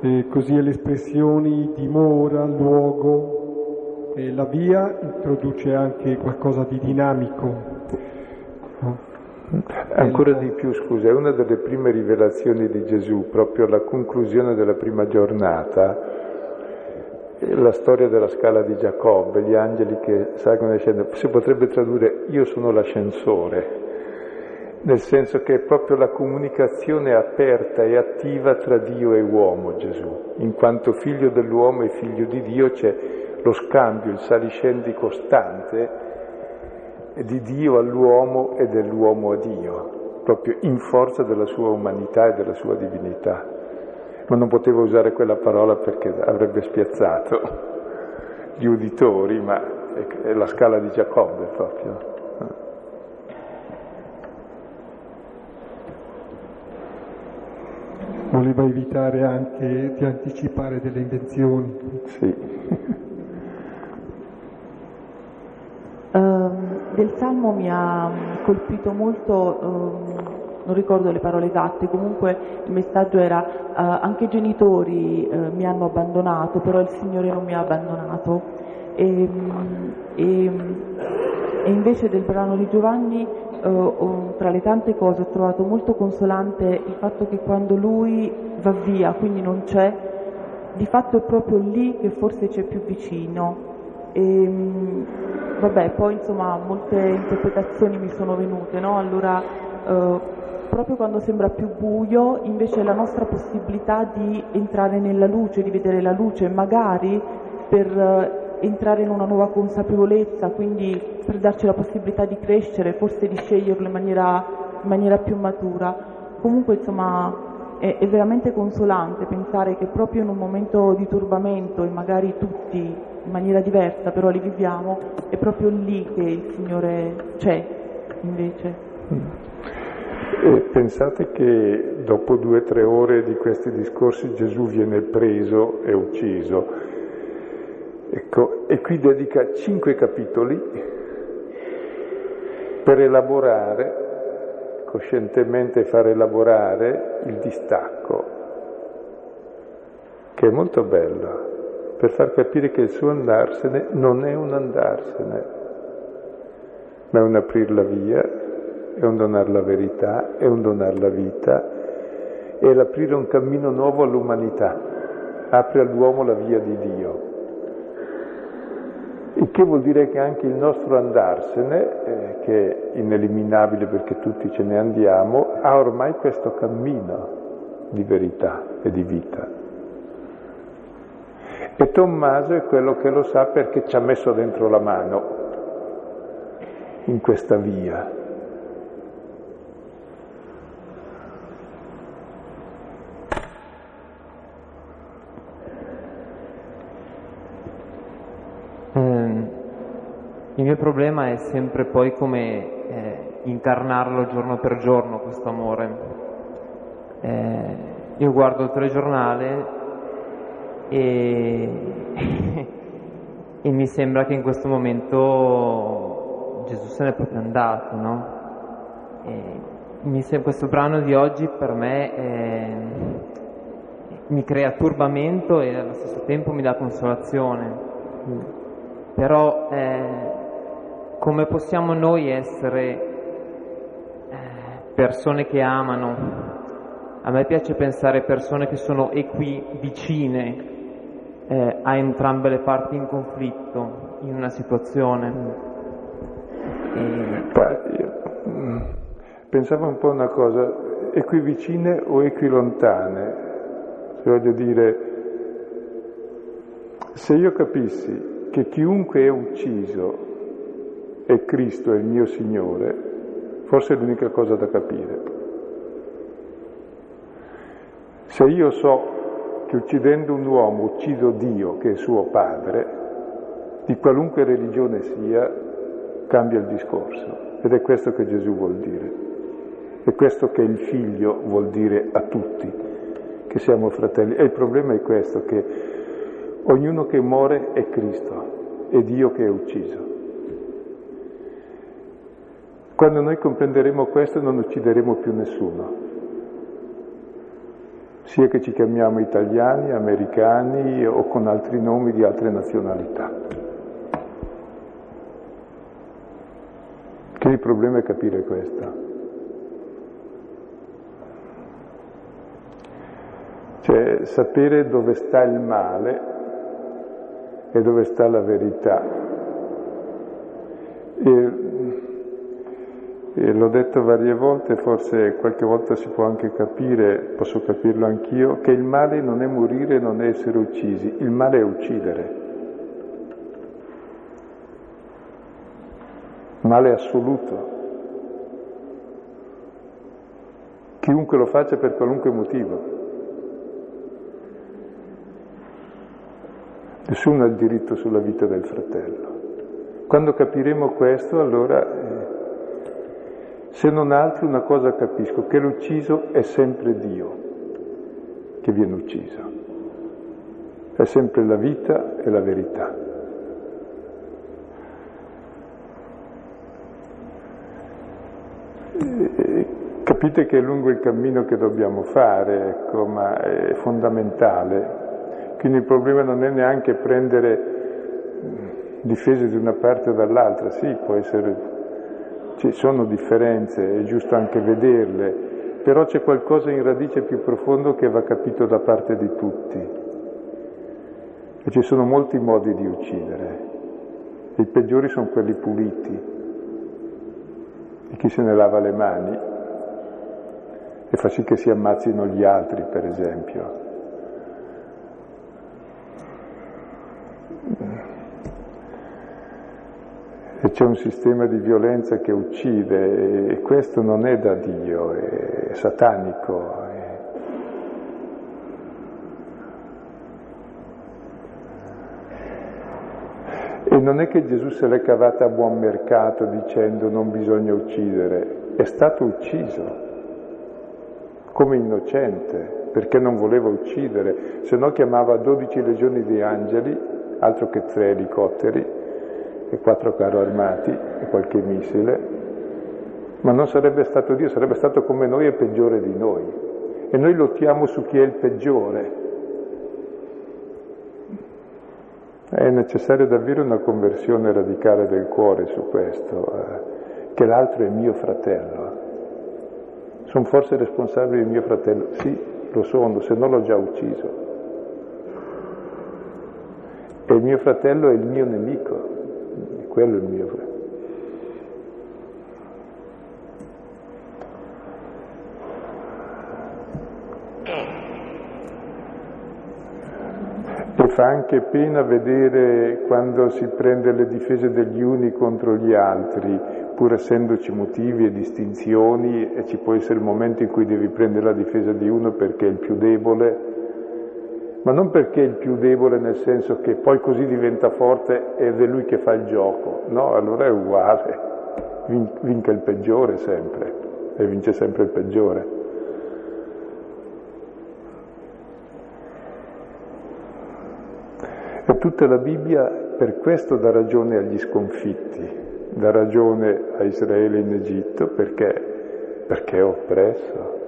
eh, così alle espressioni dimora, luogo, eh, la via introduce anche qualcosa di dinamico. Ancora di più, scusa, è una delle prime rivelazioni di Gesù, proprio alla conclusione della prima giornata, la storia della scala di Giacobbe, gli angeli che salgono e scendono, si potrebbe tradurre io sono l'ascensore. nel senso che è proprio la comunicazione aperta e attiva tra Dio e uomo Gesù. In quanto figlio dell'uomo e figlio di Dio c'è lo scambio, il saliscendi costante di Dio all'uomo e dell'uomo a Dio, proprio in forza della sua umanità e della sua divinità. Ma non potevo usare quella parola perché avrebbe spiazzato gli uditori, ma è la scala di Giacobbe proprio. Voleva evitare anche di anticipare delle invenzioni. Sì. del Salmo mi ha colpito molto, eh, non ricordo le parole esatte, comunque il messaggio era eh, anche i genitori eh, mi hanno abbandonato, però il Signore non mi ha abbandonato. E, e, e invece del brano di Giovanni, eh, tra le tante cose, ho trovato molto consolante il fatto che quando lui va via, quindi non c'è, di fatto è proprio lì che forse c'è più vicino. E, vabbè, poi insomma molte interpretazioni mi sono venute, no? Allora, eh, proprio quando sembra più buio, invece la nostra possibilità di entrare nella luce, di vedere la luce, magari per eh, entrare in una nuova consapevolezza, quindi per darci la possibilità di crescere, forse di sceglierlo in maniera, in maniera più matura. Comunque, insomma, è, è veramente consolante pensare che proprio in un momento di turbamento, e magari tutti in maniera diversa, però li viviamo, è proprio lì che il Signore c'è invece. E pensate che dopo due o tre ore di questi discorsi Gesù viene preso e ucciso. Ecco, e qui dedica cinque capitoli per elaborare coscientemente fare lavorare il distacco, che è molto bello, per far capire che il suo andarsene non è un andarsene, ma è un aprir la via, è un donare la verità, è un donare la vita, è l'aprire un cammino nuovo all'umanità, apre all'uomo la via di Dio. Il che vuol dire che anche il nostro andarsene, eh, che è ineliminabile perché tutti ce ne andiamo, ha ormai questo cammino di verità e di vita. E Tommaso è quello che lo sa perché ci ha messo dentro la mano in questa via. Mio problema è sempre poi come eh, incarnarlo giorno per giorno questo amore. Eh, io guardo il telegiornale e, e mi sembra che in questo momento Gesù se n'è proprio andato, no? Sembra, questo brano di oggi per me è, mi crea turbamento e allo stesso tempo mi dà consolazione. Però eh, come possiamo noi essere eh, persone che amano? A me piace pensare persone che sono equi vicine eh, a entrambe le parti in conflitto in una situazione. E... Mm, pensavo un po' una cosa, equivicine o equilontane? Cioè, voglio dire, se io capissi che chiunque è ucciso e Cristo è il mio Signore, forse è l'unica cosa da capire. Se io so che uccidendo un uomo uccido Dio, che è suo padre, di qualunque religione sia, cambia il discorso. Ed è questo che Gesù vuol dire. È questo che il figlio vuol dire a tutti, che siamo fratelli. E il problema è questo, che ognuno che muore è Cristo, è Dio che è ucciso. Quando noi comprenderemo questo non uccideremo più nessuno, sia che ci chiamiamo italiani, americani o con altri nomi di altre nazionalità. Che il problema è capire questo. Cioè sapere dove sta il male e dove sta la verità. E E l'ho detto varie volte, forse qualche volta si può anche capire, posso capirlo anch'io, che il male non è morire, non è essere uccisi, il male è uccidere. Male assoluto. Chiunque lo faccia per qualunque motivo. Nessuno ha il diritto sulla vita del fratello. Quando capiremo questo, allora eh, se non altro una cosa capisco, che l'ucciso è sempre Dio che viene ucciso. È sempre la vita e la verità. E capite che è lungo il cammino che dobbiamo fare, ecco, ma è fondamentale. Quindi il problema non è neanche prendere difese di una parte o dall'altra, sì, può essere ci sono differenze, è giusto anche vederle, però c'è qualcosa in radice più profondo che va capito da parte di tutti. E ci sono molti modi di uccidere. I peggiori sono quelli puliti, di chi se ne lava le mani e fa sì che si ammazzino gli altri, per esempio. E c'è un sistema di violenza che uccide e questo non è da Dio, è satanico. E non è che Gesù se l'è cavata a buon mercato dicendo non bisogna uccidere, è stato ucciso come innocente perché non voleva uccidere, se no chiamava 12 legioni di angeli, altro che tre elicotteri, e quattro carro armati e qualche missile, ma non sarebbe stato Dio, sarebbe stato come noi e peggiore di noi. E noi lottiamo su chi è il peggiore. È necessaria davvero una conversione radicale del cuore su questo, eh, che l'altro è mio fratello. Sono forse responsabile di mio fratello? Sì, lo sono, se non l'ho già ucciso. E il mio fratello è il mio nemico, quello è il mio E fa anche pena vedere quando si prende le difese degli uni contro gli altri, pur essendoci motivi e distinzioni, e ci può essere il momento in cui devi prendere la difesa di uno perché è il più debole, ma non perché è il più debole nel senso che poi così diventa forte ed è lui che fa il gioco, no, allora è uguale, Vin- vinca il peggiore sempre e vince sempre il peggiore. E tutta la Bibbia per questo dà ragione agli sconfitti, dà ragione a Israele in Egitto perché, perché è oppresso,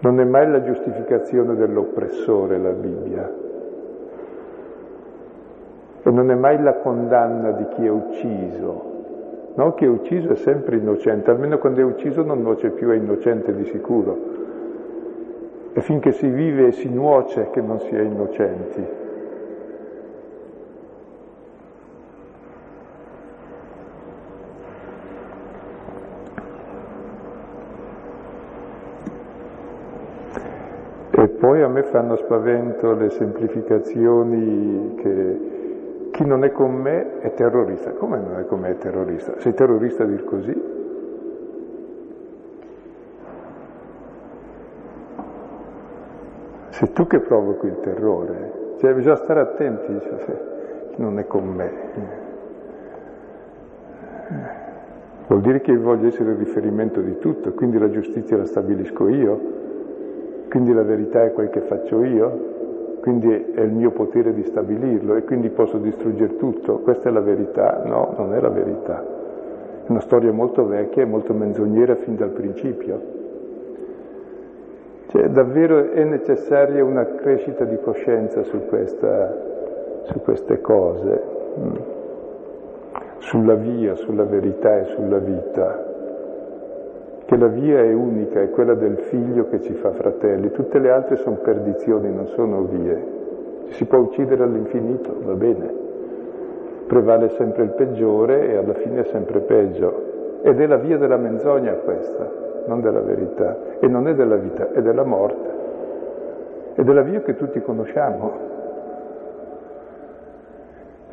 non è mai la giustificazione dell'oppressore la Bibbia e non è mai la condanna di chi è ucciso. No, chi è ucciso è sempre innocente, almeno quando è ucciso non nuoce più, è innocente di sicuro. E finché si vive e si nuoce che non si è innocenti. E poi a me fanno spavento le semplificazioni che chi non è con me è terrorista. Come non è con me è terrorista? Sei terrorista a dir così? Sei tu che provochi il terrore. Cioè bisogna stare attenti, cioè, se non è con me. Vuol dire che voglio essere il riferimento di tutto, quindi la giustizia la stabilisco io, quindi la verità è quel che faccio io, quindi è il mio potere di stabilirlo e quindi posso distruggere tutto. Questa è la verità? No, non è la verità. È una storia molto vecchia e molto menzognera fin dal principio. Cioè, davvero è necessaria una crescita di coscienza su, questa, su queste cose, mm. sulla via, sulla verità e sulla vita che la via è unica, è quella del figlio che ci fa fratelli, tutte le altre sono perdizioni, non sono vie. Si può uccidere all'infinito, va bene, prevale sempre il peggiore e alla fine è sempre peggio. Ed è la via della menzogna questa, non della verità. E non è della vita, è della morte. È della via che tutti conosciamo.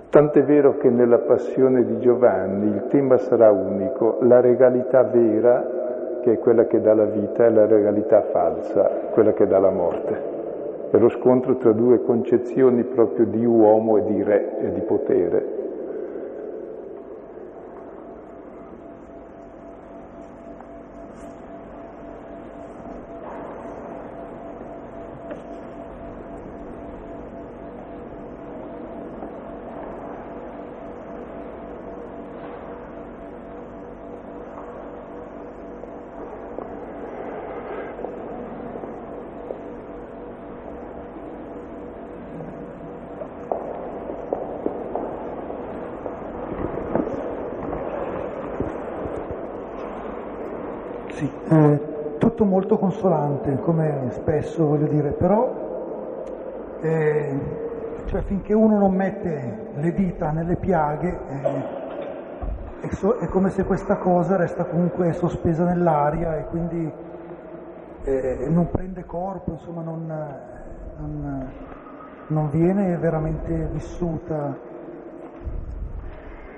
Tant'è vero che nella passione di Giovanni il tema sarà unico, la regalità vera, che è quella che dà la vita, e la regalità falsa, quella che dà la morte. È lo scontro tra due concezioni proprio di uomo e di re e di potere. È tutto molto consolante, come spesso voglio dire, però eh, cioè, finché uno non mette le dita nelle piaghe eh, è, so, è, come se questa cosa resta comunque sospesa nell'aria e quindi eh, non prende corpo, insomma non, non, non viene veramente vissuta.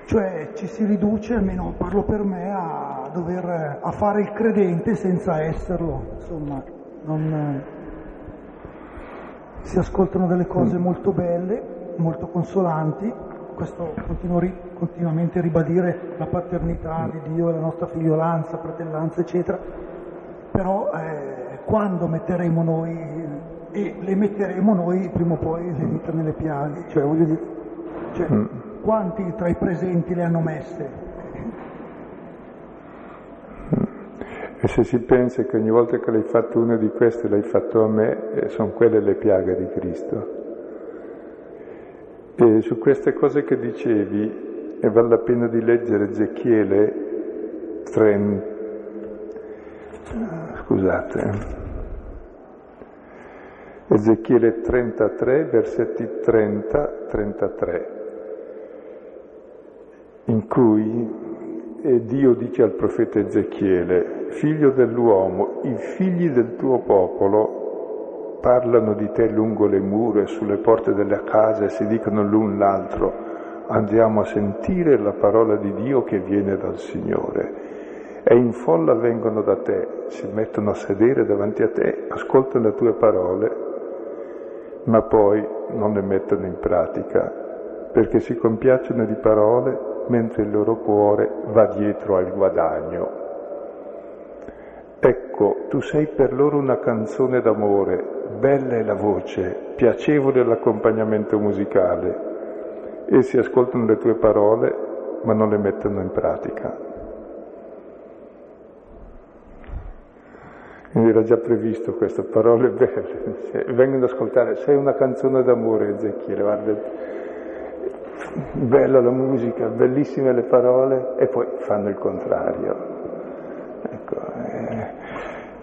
Cioè ci si riduce, almeno parlo per me, a dover a fare il credente senza esserlo, insomma, non, si ascoltano delle cose molto belle, molto consolanti, questo continuo ri, continuamente a ribadire la paternità di Dio, la nostra figliolanza, fratellanza, eccetera, però eh, quando metteremo noi, e le metteremo noi prima o poi le dita nelle piaghe, cioè voglio dire, cioè, mm. quanti tra i presenti le hanno messe? E se si pensa che ogni volta che l'hai fatto una di queste l'hai fatto a me, eh, sono quelle le piaghe di Cristo. E su queste cose che dicevi, e vale la pena di leggere Ezechiele 30, scusate, Ezechiele 33, versetti 30-33, in cui Dio dice al profeta Ezechiele, figlio dell'uomo, i figli del tuo popolo parlano di te lungo le mura e sulle porte delle case e si dicono l'un l'altro, andiamo a sentire la parola di Dio che viene dal Signore. E in folla vengono da te, si mettono a sedere davanti a te, ascoltano le tue parole, ma poi non le mettono in pratica, perché si compiacciono di parole mentre il loro cuore va dietro al guadagno. Ecco, tu sei per loro una canzone d'amore, bella è la voce, piacevole l'accompagnamento musicale. Essi ascoltano le tue parole, ma non le mettono in pratica. Quindi era già previsto questo, parole belle. Vengono ad ascoltare, sei una canzone d'amore, Ezechiele, guarda, bella la musica, bellissime le parole, e poi fanno il contrario. Ecco, eh,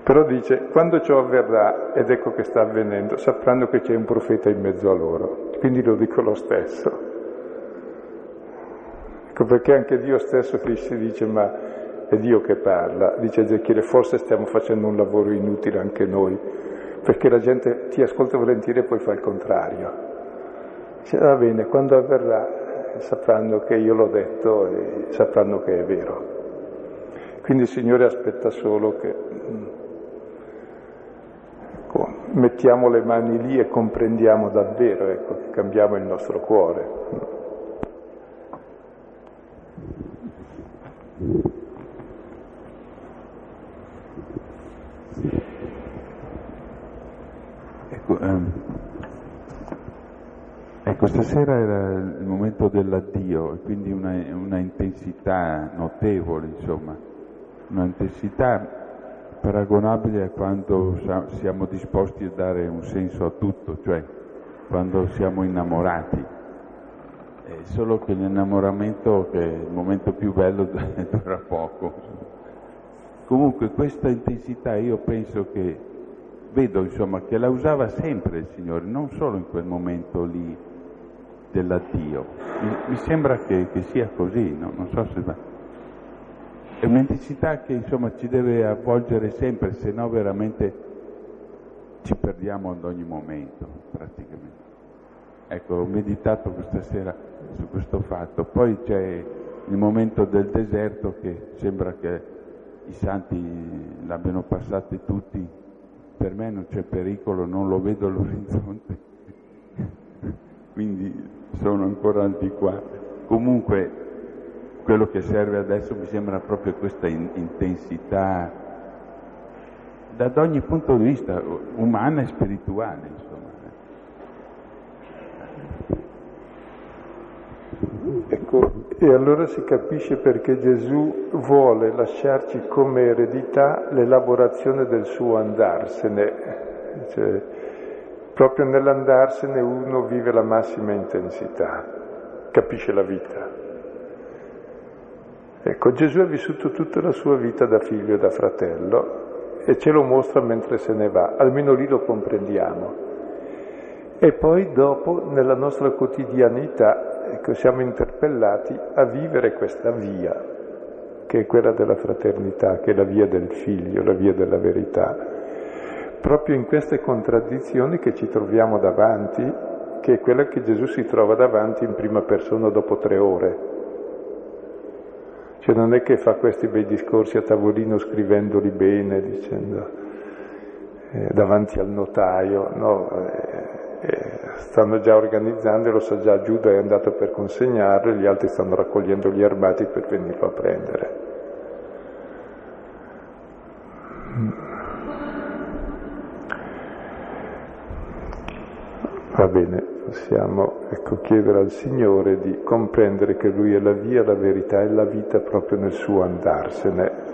però dice, quando ciò avverrà, ed ecco che sta avvenendo, sapranno che c'è un profeta in mezzo a loro, quindi lo dico lo stesso. Ecco perché anche Dio stesso si dice, ma è Dio che parla, dice Ezechiele, forse stiamo facendo un lavoro inutile anche noi, perché la gente ti ascolta volentieri e poi fa il contrario. Dice, va bene, quando avverrà sapranno che io l'ho detto e sapranno che è vero. Quindi il Signore aspetta solo che ecco, mettiamo le mani lì e comprendiamo davvero, ecco, che cambiamo il nostro cuore. Ecco, um, ecco, stasera era il momento dell'addio e quindi una, una intensità notevole, insomma una intensità paragonabile a quando siamo disposti a dare un senso a tutto, cioè quando siamo innamorati. È solo che l'innamoramento, che è il momento più bello, dura poco. Comunque questa intensità io penso che, vedo insomma, che la usava sempre il Signore, non solo in quel momento lì dell'addio. Mi, mi sembra che, che, sia così, no? non so se... è un'intensità che insomma ci deve avvolgere sempre, se no veramente ci perdiamo ad ogni momento praticamente. Ecco, ho meditato questa sera su questo fatto. Poi c'è il momento del deserto che sembra che i santi l'abbiano passato tutti. Per me non c'è pericolo, non lo vedo all'orizzonte, quindi sono ancora al di qua. Comunque quello che serve adesso mi sembra proprio questa in- intensità da ogni punto di vista umana e spirituale, insomma. Ecco, e allora si capisce perché Gesù vuole lasciarci come eredità l'elaborazione del suo andarsene. Cioè, proprio nell'andarsene uno vive la massima intensità, capisce la vita. Ecco, Gesù ha vissuto tutta la sua vita da figlio e da fratello e ce lo mostra mentre se ne va, almeno lì lo comprendiamo. E poi dopo, nella nostra quotidianità, ecco, siamo interpellati a vivere questa via, che è quella della fraternità, che è la via del figlio, la via della verità. Proprio in queste contraddizioni che ci troviamo davanti, che è quella che Gesù si trova davanti in prima persona dopo tre ore, cioè non è che fa questi bei discorsi a tavolino scrivendoli bene, dicendo eh, davanti al notaio, no, eh, eh, stanno già organizzando, lo sa già Giuda è andato per consegnarlo gli altri stanno raccogliendo gli armati per venirlo a prendere. Va bene possiamo ecco, chiedere al Signore di comprendere che Lui è la via, la verità e la vita proprio nel suo andarsene.